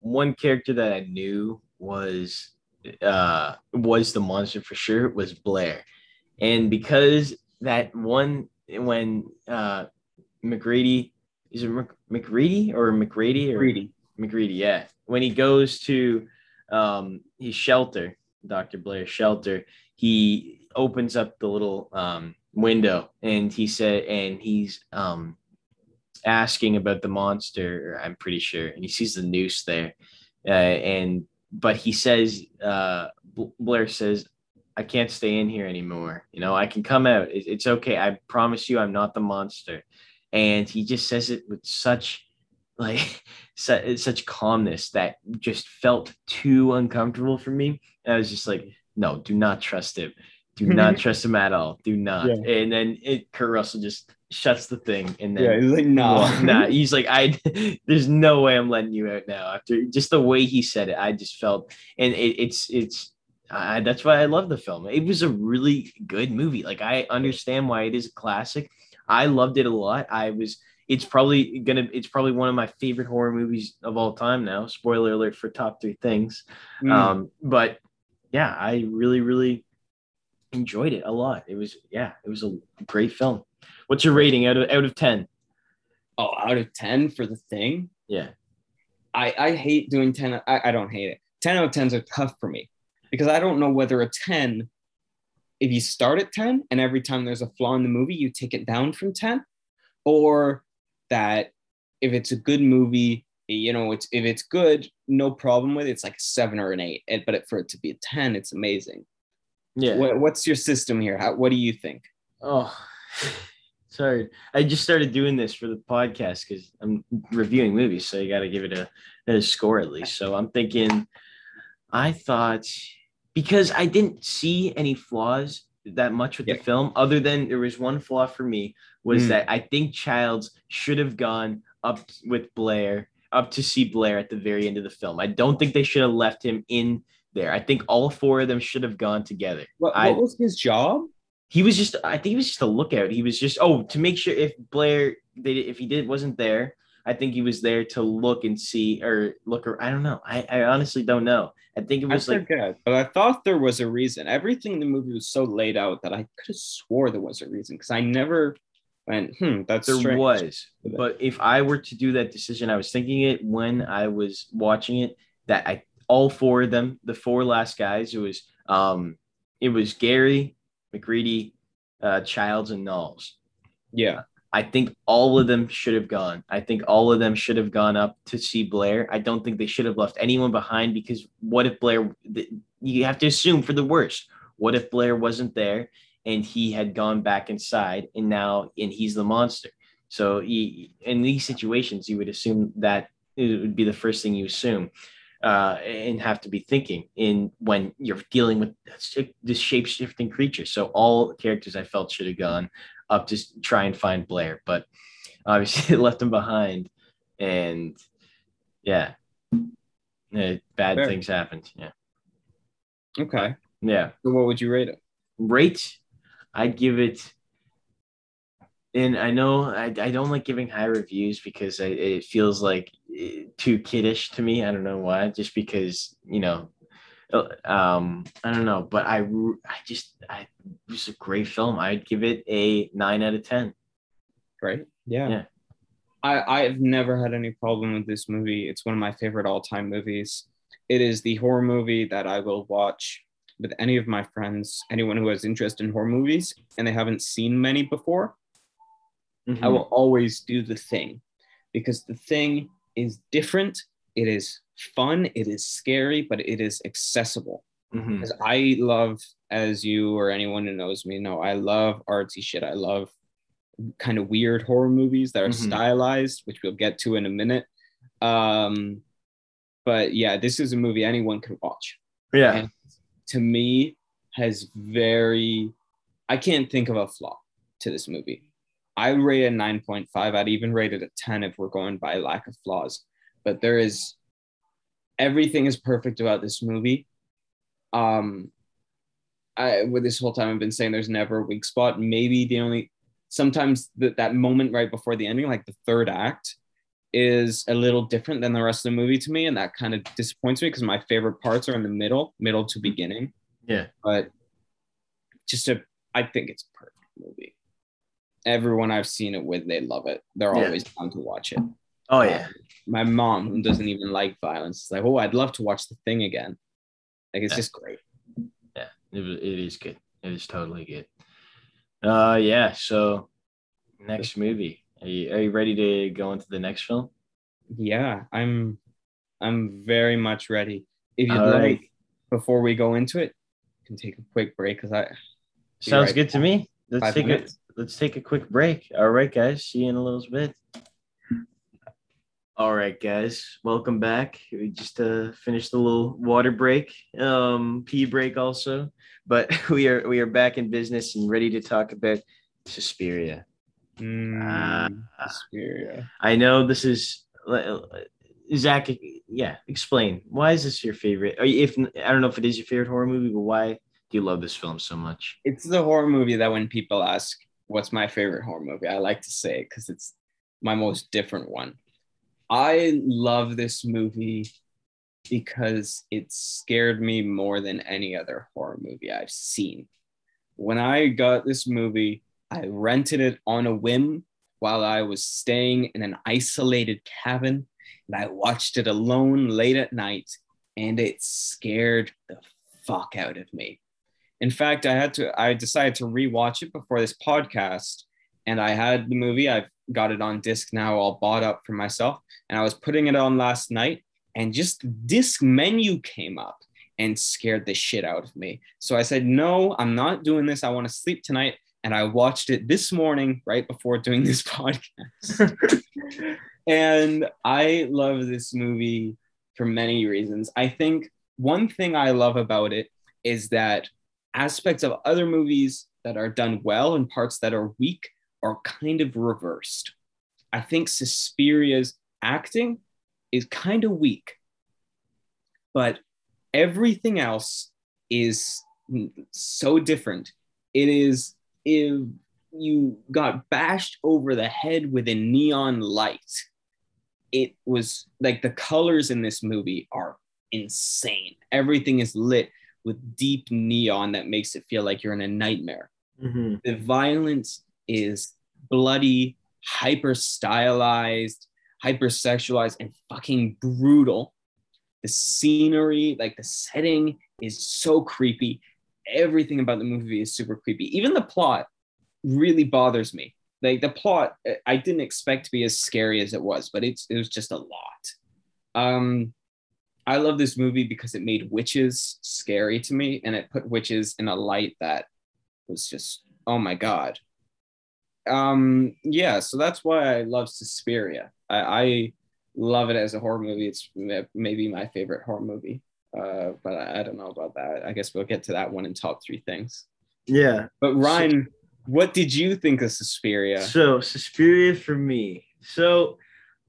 one character that I knew was uh was the monster for sure was Blair. And because that one when uh McGrady is it Mc, McGrady or McGrady or Greedy. McGreedy, yeah. When he goes to um his shelter, Dr. Blair's shelter, he opens up the little um window and he said and he's um asking about the monster, I'm pretty sure, and he sees the noose there. Uh, and but he says uh Blair says I can't stay in here anymore. You know, I can come out. It- it's okay. I promise you I'm not the monster. And he just says it with such like su- such calmness that just felt too uncomfortable for me. I was just like, no, do not trust him. Do not trust him at all. Do not. Yeah. And then it Kurt Russell just shuts the thing and then Yeah, he's like, no. nah, he's like, I there's no way I'm letting you out now. After just the way he said it, I just felt and it, it's it's I that's why I love the film. It was a really good movie. Like I understand why it is a classic. I loved it a lot. I was it's probably gonna it's probably one of my favorite horror movies of all time now. Spoiler alert for top three things. Mm. Um, but yeah, I really, really enjoyed it a lot. It was yeah, it was a great film. What's your rating out of out of ten? oh, out of 10 for the thing? Yeah. I, I hate doing 10. I, I don't hate it. 10 out of 10s are tough for me because I don't know whether a 10, if you start at 10 and every time there's a flaw in the movie, you take it down from 10, or that if it's a good movie, you know, it's if it's good, no problem with it. It's like a seven or an eight. But for it to be a 10, it's amazing. Yeah. What, what's your system here? How, what do you think? Oh, sorry. I just started doing this for the podcast because I'm reviewing movies, so you got to give it a, a score at least. So I'm thinking, I thought because I didn't see any flaws that much with Yeah. the film, other than there was one flaw for me was Mm. that I think Childs should have gone up with Blair up to see Blair at the very end of the film. I don't think they should have left him in there. I think all four of them should have gone together. What, I- was his job? he was just i think he was just a lookout he was just oh to make sure if blair they if he did wasn't there i think he was there to look and see or look or i don't know i, I honestly don't know i think it I was like forget, but I thought there was a reason. Everything in the movie was so laid out that I could have swore there was a reason because I never went, hmm, that's there strange. was but if i were to do that decision i was thinking it when i was watching it that i all four of them the four last guys it was um it was garry macready uh childs and nauls Yeah, I think all of them should have gone. I think all of them should have gone up to see Blair. I don't think they should have left anyone behind because what if Blair, you have to assume for the worst. What if Blair wasn't there and he had gone back inside and now, and he's the monster? So he, in these situations, you would assume that it would be the first thing you assume uh, and have to be thinking in when you're dealing with this shape shifting creature. So all characters I felt should have gone up to try and find Blair, but obviously it left him behind. And yeah, bad Fair. things happened. Yeah. okay. Yeah. So what would you rate it? Rate, I'd give it. And I know I, I don't like giving high reviews because I, it feels like eh, too kiddish to me. I don't know why. Just because you know, um, I don't know. But I, I just I it was a great film. I'd give it a nine out of ten. Great. Yeah. Yeah. I I've never had any problem with this movie. It's one of my favorite all time movies. It is the horror movie that I will watch with any of my friends, anyone who has interest in horror movies and they haven't seen many before. Mm-hmm. I will always do the thing because the thing is different. It is fun. It is scary, but it is accessible. Mhm. Because I love, as you or anyone who knows me know, I love artsy shit. I love kind of weird horror movies that are Mhm. stylized, which we'll get to in a minute. Um, but yeah, this is a movie anyone can watch. Yeah. And to me, has very, I can't think of a flaw to this movie. I rate it a 9.5. I'd even rate it a 10 if we're going by lack of flaws. But there is everything is perfect about this movie. Um, I with this whole time I've been saying there's never a weak spot. Maybe the only sometimes that that moment right before the ending, like the third act, is a little different than the rest of the movie to me, and that kind of disappoints me because my favorite parts are in the middle, middle to beginning. Yeah. But just a, I think it's a perfect movie. Everyone I've seen it with, they love it. They're Yeah. always down to watch it. Oh yeah. My mom, who doesn't even like violence, is like, oh, I'd love to watch the thing again. Like it's Yeah. just great. Yeah. It, it is good. It is totally good. Uh yeah. So next movie. Are you are you ready to go into the next film? Yeah, I'm I'm very much ready. If you'd All like, right. before we go into it, can take a quick break because I Sounds right good to me. Let's five take minutes. a let's take a quick break. All right, guys. See you in a little bit. All right, guys. Welcome back. We just uh finished the little water break, um, pee break also, but we are we are back in business and ready to talk about Suspiria. Mm, Ah. Suspiria. I know this is Zach. Yeah, explain why is this your favorite? If I don't know if it is your favorite horror movie, but why do you love this film so much? It's the horror movie that when people ask what's my favorite horror movie, I like to say it because it's my most different one. I love this movie because it scared me more than any other horror movie I've seen. When I got this movie, I rented it on a whim while I was staying in an isolated cabin and I watched it alone late at night and it scared the fuck out of me. In fact, I had to I decided to rewatch it before this podcast and I had the movie I've got it on disc now all bought up for myself and I was putting it on last night and just the disc menu came up and scared the shit out of me. So I said, "No, I'm not doing this. I want to sleep tonight." And I watched it this morning right before doing this podcast. and I love this movie for many reasons. I think one thing I love about it is that aspects of other movies that are done well and parts that are weak are kind of reversed. I think Suspiria's acting is kind of weak, but everything else is so different. It is if you got bashed over the head with a neon light, it was like the colors in this movie are insane. Everything is lit with deep neon that makes it feel like you're in a nightmare. Mhm. The violence is bloody, hyper stylized, hyper sexualized, and fucking brutal. The scenery, like the setting, is so creepy. Everything about the movie is super creepy. Even the plot really bothers me. Like the plot, uh, I didn't expect to be as scary as it was, but it's it was just a lot. Um, I love this movie because it made witches scary to me, and it put witches in a light that was just oh my god. Um, yeah, so that's why I love Suspiria. I, I love it as a horror movie. It's maybe my favorite horror movie. Uh, but I, I don't know about that. I guess we'll get to that one in top three things. Yeah. But Ryan, what did you think of Suspiria? So Suspiria for me. So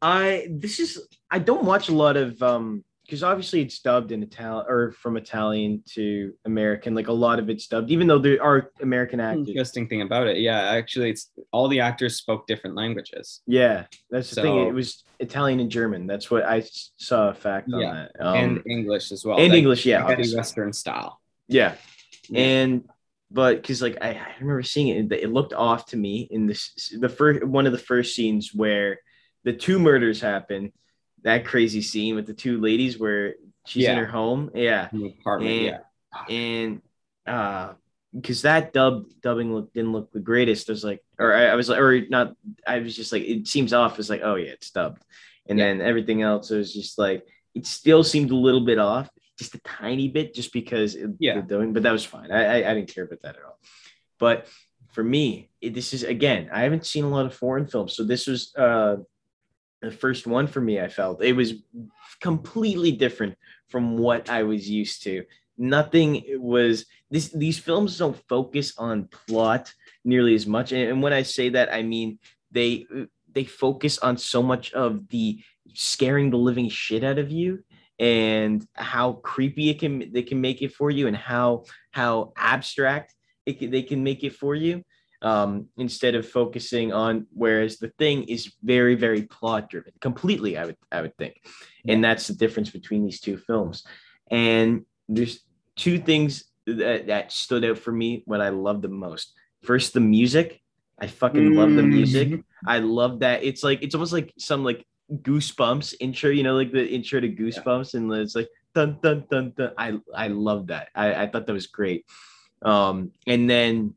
I this is I don't watch a lot of um because obviously it's dubbed in Italian or from Italian to American. Like a lot of it's dubbed, even though there are American actors. Interesting thing about it, yeah, actually, it's all the actors spoke different languages. Yeah, that's the thing. It was Italian and German. That's what I saw a fact on that. Um, and English as well. and like English, yeah, obviously. Western style. Yeah. Yeah. And but because like I, I remember seeing it, it looked off to me in this the first one of the first scenes where the two murders happen. That crazy scene with the two ladies where she's Yeah. in her home. Yeah. In apartment, And- yeah. and uh because that dub dubbing look didn't look the greatest. I was like, or I, I was like, or not. I was just like, it seems off. It's like, oh yeah, it's dubbed, and Yeah. then everything else was just like, it still seemed a little bit off, just a tiny bit, just because it, Yeah. the dubbing. But that was fine. I, I I didn't care about that at all. But for me, it, this is again, I haven't seen a lot of foreign films, so this was uh the first one for me. I felt it was completely different from what I was used to nothing was this these films don't focus on plot nearly as much and, and when i say that i mean they they focus on so much of the scaring the living shit out of you and how creepy it can they can make it for you and how how abstract it can, they can make it for you um, instead of focusing on whereas the thing is very very plot driven completely i would i would think and that's the difference between these two films and there's two things that, that stood out for me what I love the most. First, the music. I fucking love the music. Mhm. I love that. It's like it's almost like some like goosebumps intro, you know, like the intro to goosebumps, and it's like dun dun dun dun. I I love that. I, I thought that was great. Um, and then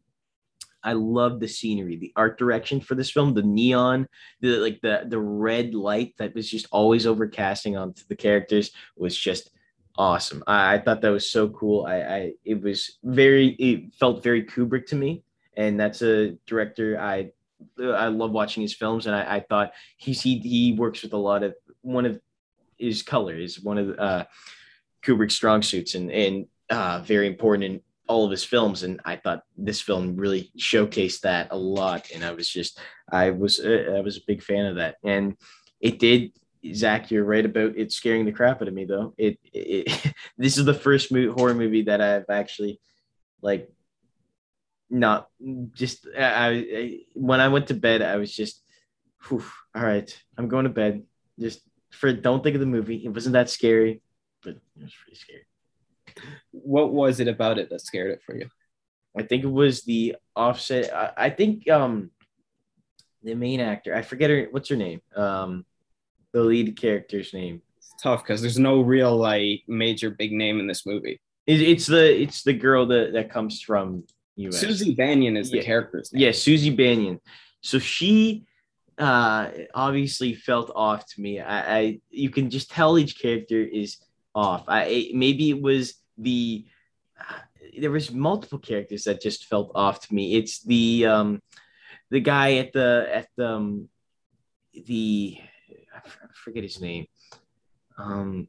I love the scenery, the art direction for this film, the neon, the like the the red light that was just always overcasting onto the characters was just awesome. I, I thought that was so cool. I, I it was very it felt very Kubrick to me, and that's a director I I love watching his films, and I, I thought he's he he works with a lot of one of his color is one of uh, Kubrick's strong suits, and and uh, very important in all of his films. And I thought this film really showcased that a lot, and I was just I was uh, I was a big fan of that, and it did Zach, you're right about it scaring the crap out of me though. It, it this is the first horror movie that I've actually like not just I, I when I went to bed I was just whew, all right I'm going to bed just for don't think of the movie it wasn't that scary but it was pretty scary What was it about it that scared it for you? I think it was the offset I, I think um the main actor I forget her what's her name um the lead character's name It's tough because there's no real like major big name in this movie. It, it's the it's the girl that that comes from US. Suzy Bannion is the Yeah. character's name. Yeah, Suzy Bannion. So she uh obviously felt off to me. I, I you can just tell each character is off. I it, maybe it was the uh, there was multiple characters that just felt off to me. It's the um the guy at the at the um, the I forget his name. Um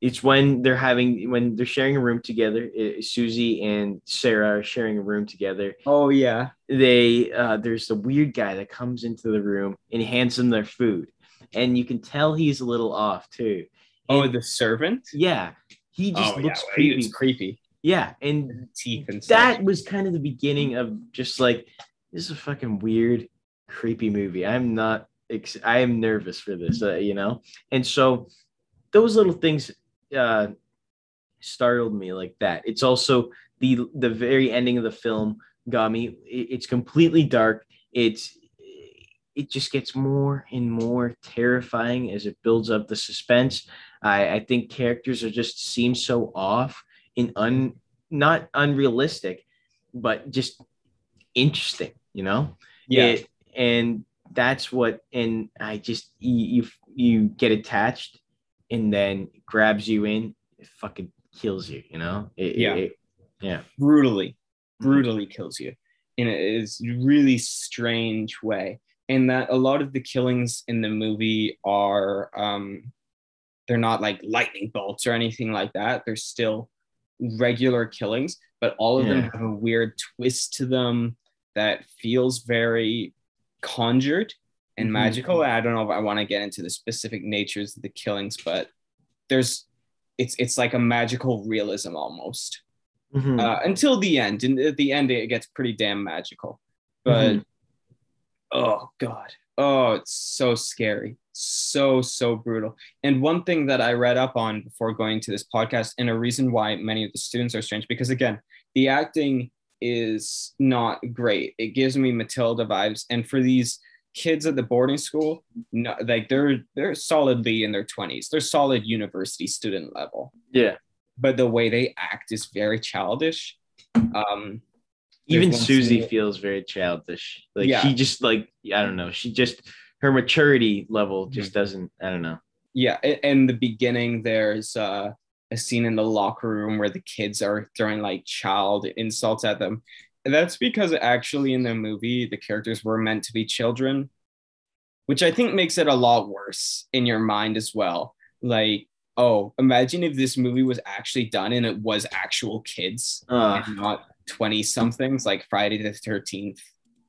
it's when they're having when they're sharing a room together. uh, Suzy and Sarah are sharing a room together Oh yeah. they uh, there's a weird guy that comes into the room and hands them their food and you can tell he's a little off too Oh, the servant. yeah he just oh looks yeah, creepy. It's creepy. yeah and Teeth and stuff. that was kind of the beginning of just like this is a fucking weird creepy movie. I'm not ex- i am nervous for this uh, you know? And so those little things uh startled me like that. It's also the the very ending of the film got me It- it's completely dark. It's it just gets more and more terrifying as it builds up the suspense i i think characters are just seem so off and un not unrealistic but just interesting you know yeah. It- and that's what and i just you, you get attached and then grabs you in it fucking kills you you know It- Yeah. it- yeah brutally, brutally kills you in a really strange way. And that a lot of the killings in the movie are um they're not like lightning bolts or anything like that. They're still regular killings, but all of them have a weird twist to them that feels very conjured and Mhm. magical. I don't know if I want to get into the specific natures of the killings, but there's it's it's like a magical realism almost Mhm. uh, until the end. And at the end, it gets pretty damn magical. But Mhm. oh god, oh, it's so scary, so so brutal. And one thing that I read up on before going to this podcast, and a reason why many of the students are strange, because again, the acting is not great. It gives me Matilda vibes, and for these kids at the boarding school, no, like they're they're solidly in their 20s. They're solid university student level. Yeah. But the way they act is very childish. Um Even Suzy feels very childish. Like Yeah. she just like I don't know. She just her maturity level just doesn't. I don't know. yeah in the beginning there's uh, a scene in the locker room where the kids are throwing like child insults at them and that's because actually in the movie the characters were meant to be children which i think makes it a lot worse in your mind as well like oh imagine if this movie was actually done and it was actual kids Uh, and not 20 somethings like friday the 13th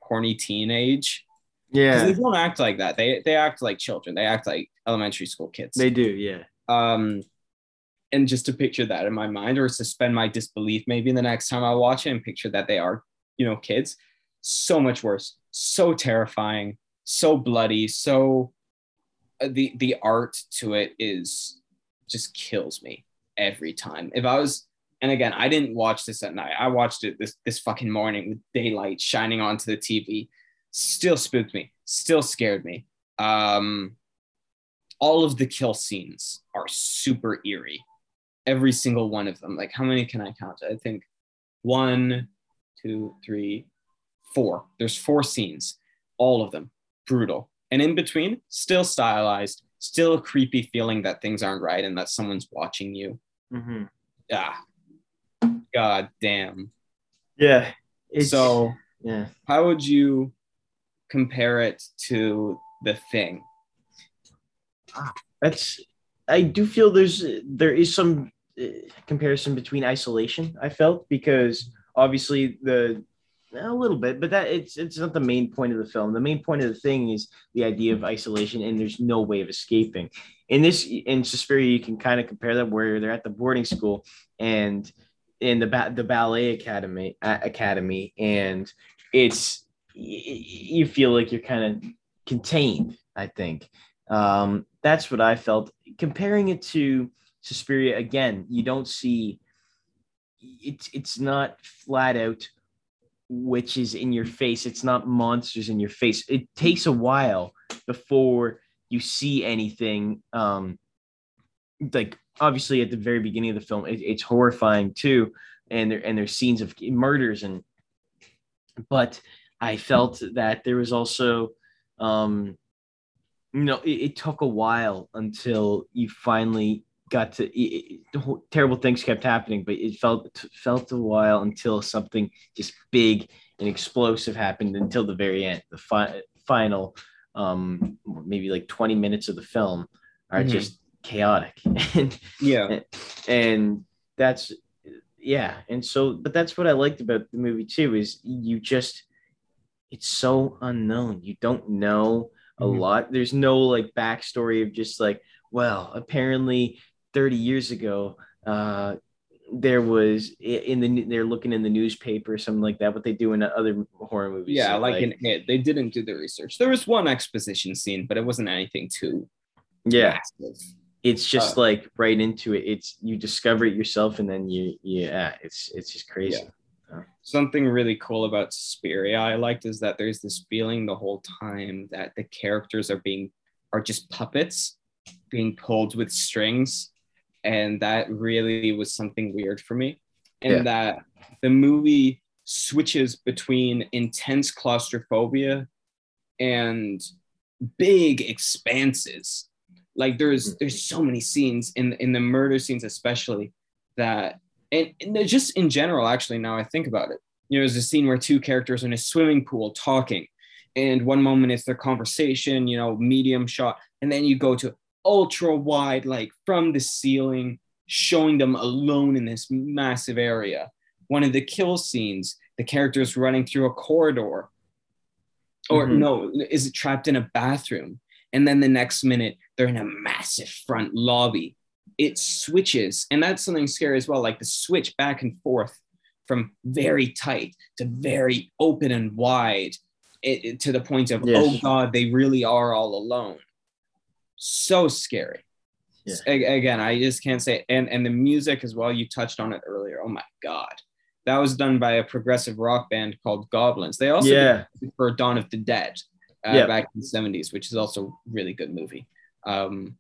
horny teenage yeah, they don't act like that. They they act like children. They act like elementary school kids. They do. Yeah. um and just to picture that in my mind or suspend my disbelief maybe the next time i watch it and picture that they are you know kids so much worse. So terrifying. So bloody. So uh, the the art to it is just kills me every time. If i was and again i didn't watch this at night. I watched it this this fucking morning with daylight shining onto the tv still spooked me still scared me um all of the kill scenes are super eerie. Every single one of them. Like, how many can I count? I think one, two, three, four. There's four scenes, all of them brutal. And in between, still stylized, still a creepy feeling that things aren't right and that someone's watching you. hmm Ah, god damn. Yeah. It's, so, yeah. how would you compare it to the thing? That's. I do feel there's there is some uh, comparison between isolation. I felt because obviously the a little bit, but that it's it's not the main point of the film. The main point of the thing is the idea of isolation, and there's no way of escaping. In this, in Suspiria, you can kind of compare that where they're at the boarding school and in the ba- the ballet academy uh, academy, and it's you feel like you're kind of contained. I think um, that's what I felt. Comparing it to Suspiria again, you don't see it's it's not flat out witches in your face. It's not monsters in your face. It takes a while before you see anything. Um, like obviously at the very beginning of the film, it, it's horrifying too, and there and there's scenes of murders and. But I felt that there was also, um, you know, it, it took a while until you finally got to. It, it- terrible things kept happening, but it felt felt a while until something just big and explosive happened until the very end. The fi- final, um, maybe like twenty minutes of the film are Mhm. just chaotic, and Yeah. and that's yeah and so but that's what i liked about the movie too is you just it's so unknown. You don't know a Mhm. lot. There's no like backstory of just like well apparently 30 years ago uh there was in the they're looking in the newspaper or something like that what they do in other horror movies. Yeah, So, like in it, they didn't do the research. There was one exposition scene, but it wasn't anything too yeah. massive. it's just Uh, like right into it. It's you discover it yourself and then you yeah it's it's just crazy Something really cool about Suspiria I liked is that there's this feeling the whole time that the characters are being are just puppets being pulled with strings, and that really was something weird for me. And Yeah. that the movie switches between intense claustrophobia and big expanses like there's mm-hmm. there's so many scenes in in the murder scenes especially that and, and just in general actually now i think about it you know there's a scene where two characters are in a swimming pool talking and one moment it's their conversation you know medium shot and then you go to ultra wide like from the ceiling showing them alone in this massive area. One of the kill scenes the characters running through a corridor. Or Mhm. no is it trapped in a bathroom? And then the next minute they're in a massive front lobby it switches and that's something scary as well like the switch back and forth from very tight to very open and wide it, it- to the point of Yes. oh god they really are all alone so scary Yeah. A- again i just can't say and and the music as well you touched on it earlier oh my god that was done by a progressive rock band called goblins they also did yeah for Dawn of the Dead. uh, Yeah. back in the 70s, which is also a really good movie. Um,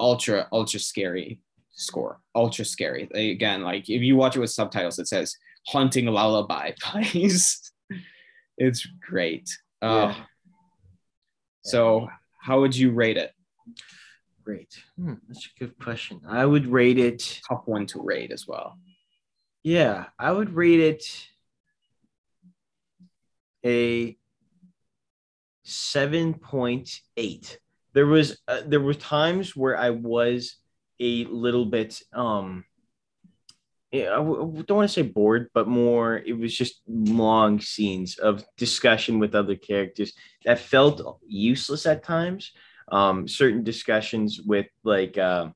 ultra, ultra scary score. Ultra scary. Again, like if you watch it with subtitles, it says Haunting Lullaby plays. it's great. Uh, Yeah. So, how would you rate it? Great. Hmm, that's a good question. I would rate it. Tough one to rate as well. Yeah, I would rate it a 7.8. There was uh, there were times where I was a little bit um yeah, I w- don't want to say bored, but more it was just long scenes of discussion with other characters that felt useless at times. Um, certain discussions with like uh,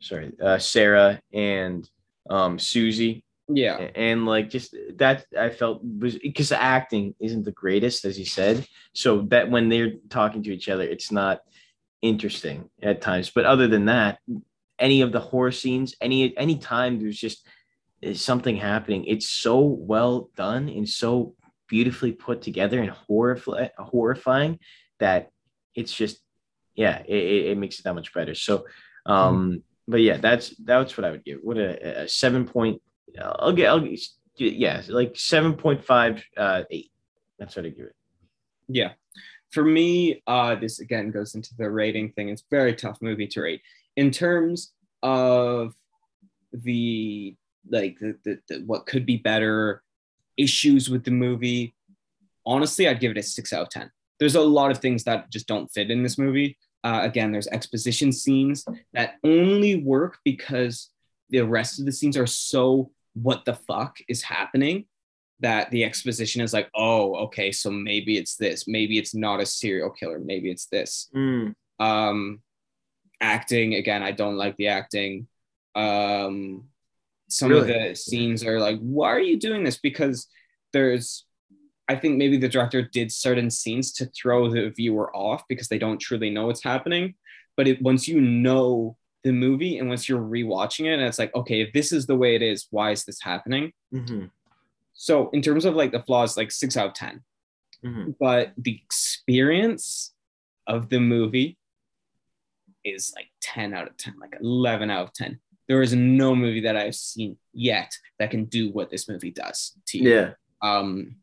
sorry, uh, Sarah and um, Suzy Yeah. and like just that I felt was because acting isn't the greatest as you said so that when they're talking to each other it's not interesting at times but other than that any of the horror scenes any any time there's just something happening it's so well done and so beautifully put together and horrifying horrifying that it's just yeah it, it makes it that much better so um but yeah that's that's what i would give what a, a seven point I'll get, I'll get, yeah, like 7.5, uh, 8. That's what I give it. Yeah. For me, uh, this again goes into the rating thing. It's very tough movie to rate. In terms of the like the, the, the what could be better, issues with the movie, honestly, I'd give it a six out of ten. There's a lot of things that just don't fit in this movie. Uh, again, there's exposition scenes that only work because the rest of the scenes are so what the fuck is happening that the exposition is like, oh, okay, so maybe it's this, maybe it's not a serial killer, maybe it's this. Um, acting again, I don't like the acting. Um, some of the scenes are like, why are you doing this? Because there's, I think maybe the director did certain scenes to throw the viewer off because they don't truly know what's happening. But it, once you know the movie and once you're rewatching it, and it's like, okay, if this is the way it is, why is this happening? Mm-hmm. So in terms of like the flaws, like six out of ten. Mm-hmm. But the experience of the movie is like 10 out of 10, like 11 out of 10. There is no movie that I've seen yet that can do what this movie does to you. Yeah. Um,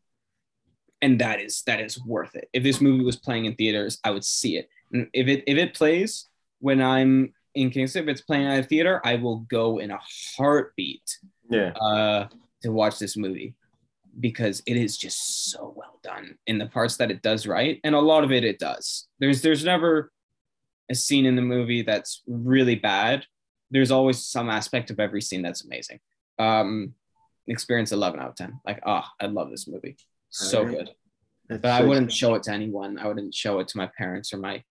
and that is that is worth it. If this movie was playing in theaters, I would see it. And if it if it plays when I'm in Kingston, if it's playing at a theater, I will go in a heartbeat Yeah. uh, to watch this movie because it is just so well done in the parts that it does right, and a lot of it it does. There's there's never a scene in the movie that's really bad. There's always some aspect of every scene that's amazing. Um, experience 11 out of 10. Like, ah, I love this movie. So good. That's But I wouldn't show it to anyone. I wouldn't show it to my parents or my.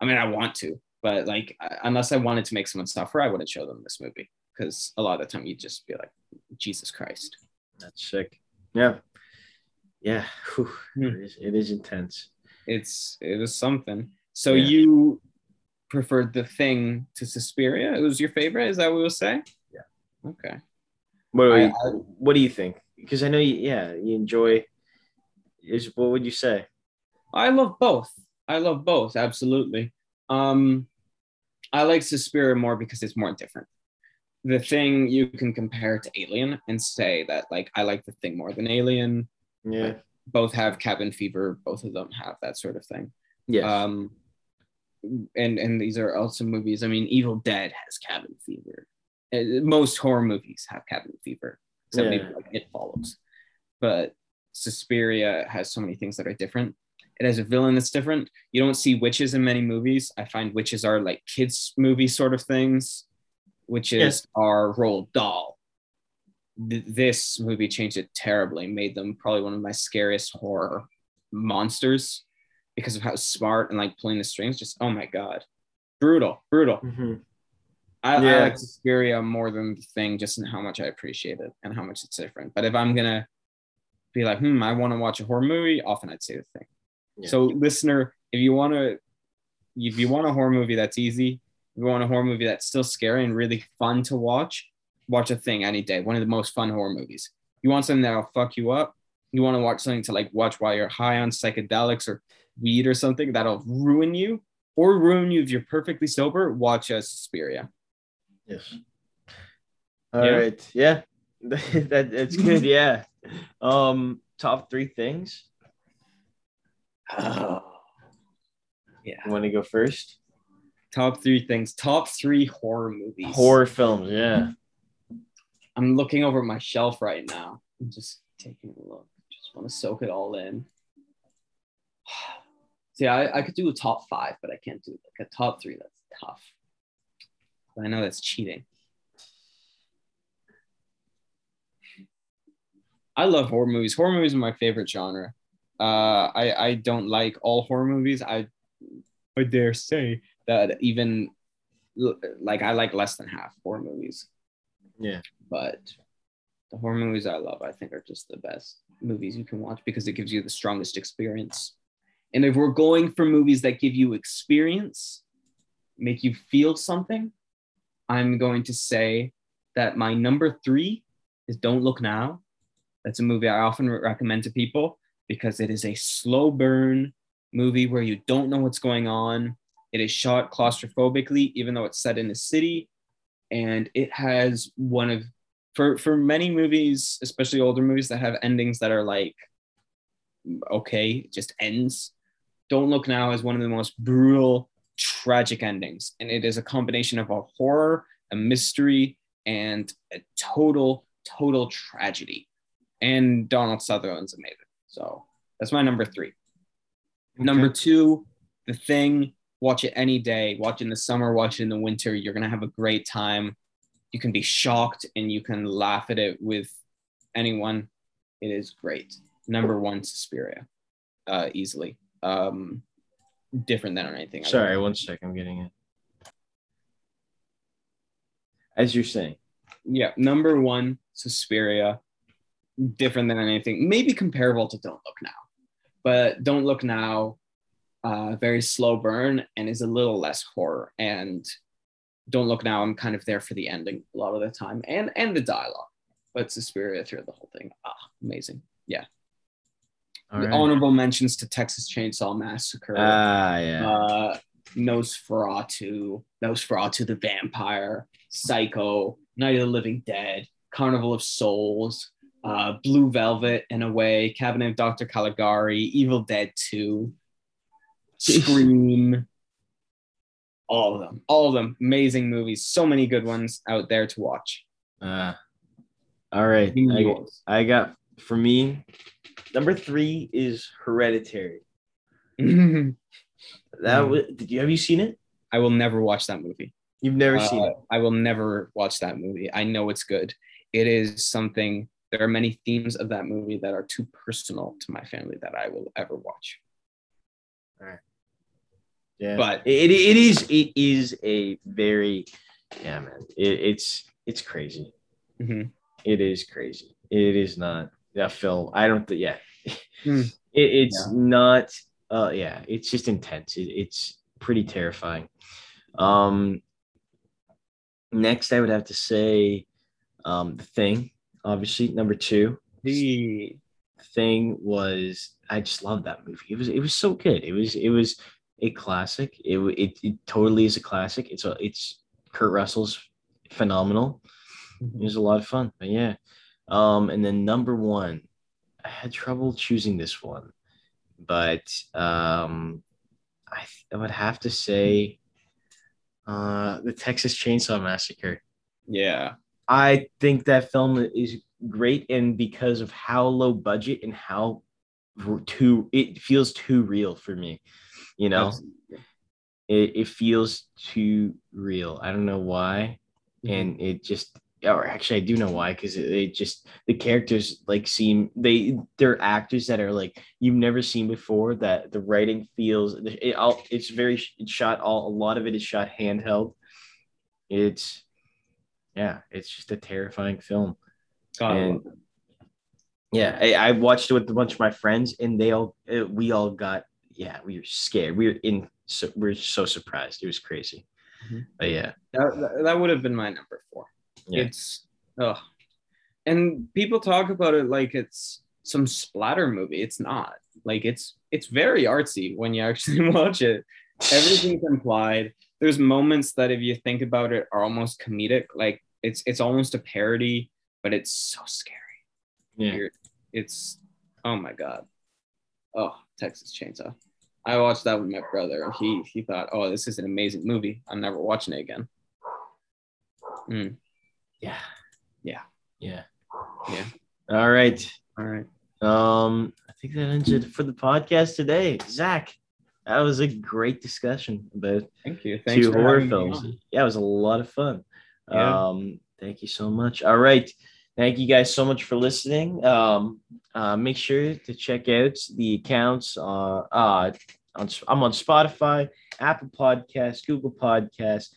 I mean, I want to, but like, unless I wanted to make someone suffer, I wouldn't show them this movie because a lot of the time you'd just be like, Jesus Christ. That's sick. Yeah. Yeah. Whew. Hmm. It, is, it is intense. It's it was something. So Yeah. you preferred the thing to Suspiria? It was your favorite? Is that what we'll say? Yeah. Okay. What do, I- you, what do you think? Because I know you, yeah, you enjoy. Is what would you say? I love both. I love both, absolutely. Um, I like Suspiria more because it's more different. The thing you can compare to Alien and say that like I like the thing more than Alien. Yeah. Both have cabin fever. Both of them have that sort of thing. Yeah. Um, and and these are also movies. I mean, Evil Dead has cabin fever. Uh, Most horror movies have cabin fever, except maybe like It Follows. But Suspiria has so many things that are different. It has a villain that's different. You don't see witches in many movies. I find witches are like kids' movie sort of things. Witches Yes. our Roald Dahl. Th- this movie changed it terribly, made them probably one of my scariest horror monsters because of how smart and like pulling the strings. Just oh my god, brutal, brutal. Mhm. I, I like Suspiria more than the thing, just in how much I appreciate it and how much it's different. But if I'm gonna be like, hmm, I want to watch a horror movie, often I'd say the thing. Yeah. So, listener, if you want to, if you want a horror movie that's easy, you want a horror movie that's still scary and really fun to watch, watch a thing any day. One of the most fun horror movies. You want something that'll fuck you up. You want to watch something to like watch while you're high on psychedelics or weed or something that'll ruin you or ruin you if you're perfectly sober, watch a Suspiria. Yes. All right. Yeah. Yeah. that that's good. Yeah. Um, top three things. Oh. Yeah. You want to go first? Top three things. Top three horror movies. Horror films. Yeah. I'm looking over my shelf right now. I'm just taking a look. Just want to soak it all in. See, I, I could do a top five, but I can't do like a top three. That's tough. I know that's cheating. I love horror movies. Horror movies are my favorite genre. Uh, I I don't like all horror movies. I I dare say that even like I like less than half horror movies. Yeah. But the horror movies I love, I think, are just the best movies you can watch because it gives you the strongest experience. And if we're going for movies that give you experience, make you feel something, I'm going to say that my number three is Don't Look Now. That's a movie I often recommend to people because it is a slow burn movie where you don't know what's going on. It is shot claustrophobically, even though it's set in a city. And it has one of, for, for many movies, especially older movies that have endings that are like, okay, it just ends. Don't Look Now is one of the most brutal, tragic endings. And it is a combination of a horror, a mystery, and a total, total tragedy. And Donald Sutherland's amazing. So that's my number three. Number two, The Thing. Watch it any day. Watch it in the summer, watch it in the winter. You're going to have a great time. You can be shocked and you can laugh at it with anyone. It is great. Number one, Suspiria, uh, easily. Um, different than anything. Sorry, one sec. I'm getting it. As you're saying. Yeah, number one, Suspiria. Different than anything. Maybe comparable to Don't Look Now, but Don't Look Now, uh, very slow burn and is a little less horror. And Don't Look Now, I'm kind of there for the ending a lot of the time and and the dialogue. But Suspiria through the whole thing, ah, amazing. Yeah. Right. Honorable mentions to Texas Chainsaw Massacre. Ah, yeah. uh, Nosferatu, Nosferatu the Vampire, Psycho, Night of the Living Dead, Carnival of Souls, uh, Blue Velvet, in a way, Cabinet of Dr. Caligari, Evil Dead 2, Scream, all of them, all of them, amazing movies, so many good ones out there to watch. Uh, all right. I. I got for me, number three is Hereditary. That was. Did you have you seen it? I will never watch that movie. You've never Uh, seen it. I will never watch that movie. I know it's good. It is something. There are many themes of that movie that are too personal to my family that I will ever watch. Yeah, but- it, it is it is a very yeah man. It, it's it's crazy. Mhm. It is crazy. It is not that film. I don't think yeah. Hmm. It, it's Yeah. not uh yeah, it's just intense. It, it's pretty terrifying. Um next I would have to say um the thing, obviously, number two. The thing was I just loved that movie. It was it was so good. It was it was a classic. It it, it totally is a classic. It's a it's Kurt Russell's phenomenal. It was a lot of fun. But yeah. Um and then number 1 I had trouble choosing this one. But um I, th- I would have to say uh the Texas Chainsaw Massacre. yeah, I think that film is great, and because of how low budget and how too it feels too real for me. You know, absolutely. it, it feels too real. I don't know why, and it just or actually I do know why because it, it just the characters like seem they they're actors that are like you've never seen before. That the writing feels it all it's very it's shot all a lot of it is shot handheld. It's yeah, it's just a terrifying film. God, and- love it. Yeah, I, I watched it with a bunch of my friends, and they all uh, we all got yeah, we were scared. We were in so we were so surprised. It was crazy. Mhm. But yeah, that, that, would have been my number four. Yeah. It's oh, and people talk about it like it's some splatter movie. It's not. Like it's it's very artsy when you actually watch it. Everything's implied. There's moments that, if you think about it, are almost comedic. Like it's it's almost a parody, but it's so scary. Yeah. It's oh my god. Oh, Texas Chainsaw. I watched that with my brother, and he he thought, "Oh, this is an amazing movie. I'm never watching it again." Mm, Yeah. Yeah. Yeah. Yeah. All right. all right. Um, I think that ends it for the podcast today. Zach, that was a great discussion about Thank you. Thanks two for horror films. Yeah, it was a lot of fun. Yeah. Um, thank you so much. All right. Thank you guys so much for listening. Um, uh, make sure to check out the accounts. Uh, uh, on, I'm on Spotify, Apple Podcasts, Google Podcasts,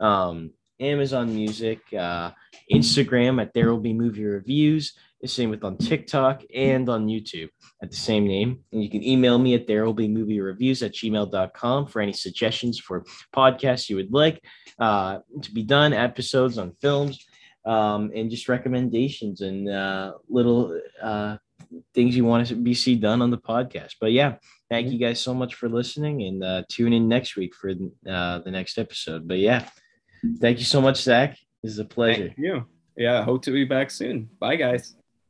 um, Amazon Music, uh, Instagram at There Will Be Movie Reviews. The same with on TikTok and on YouTube at the same name. And you can email me at there will be movie reviews at gmail.com for any suggestions for podcasts you would like uh, to be done, episodes on films, um, and just recommendations and uh, little uh, things you want to be see done on the podcast. But yeah, thank you guys so much for listening and uh, tune in next week for uh, the next episode. But yeah, thank you so much, Zach. This is a pleasure. Thank you. Yeah, hope to be back soon. Bye, guys.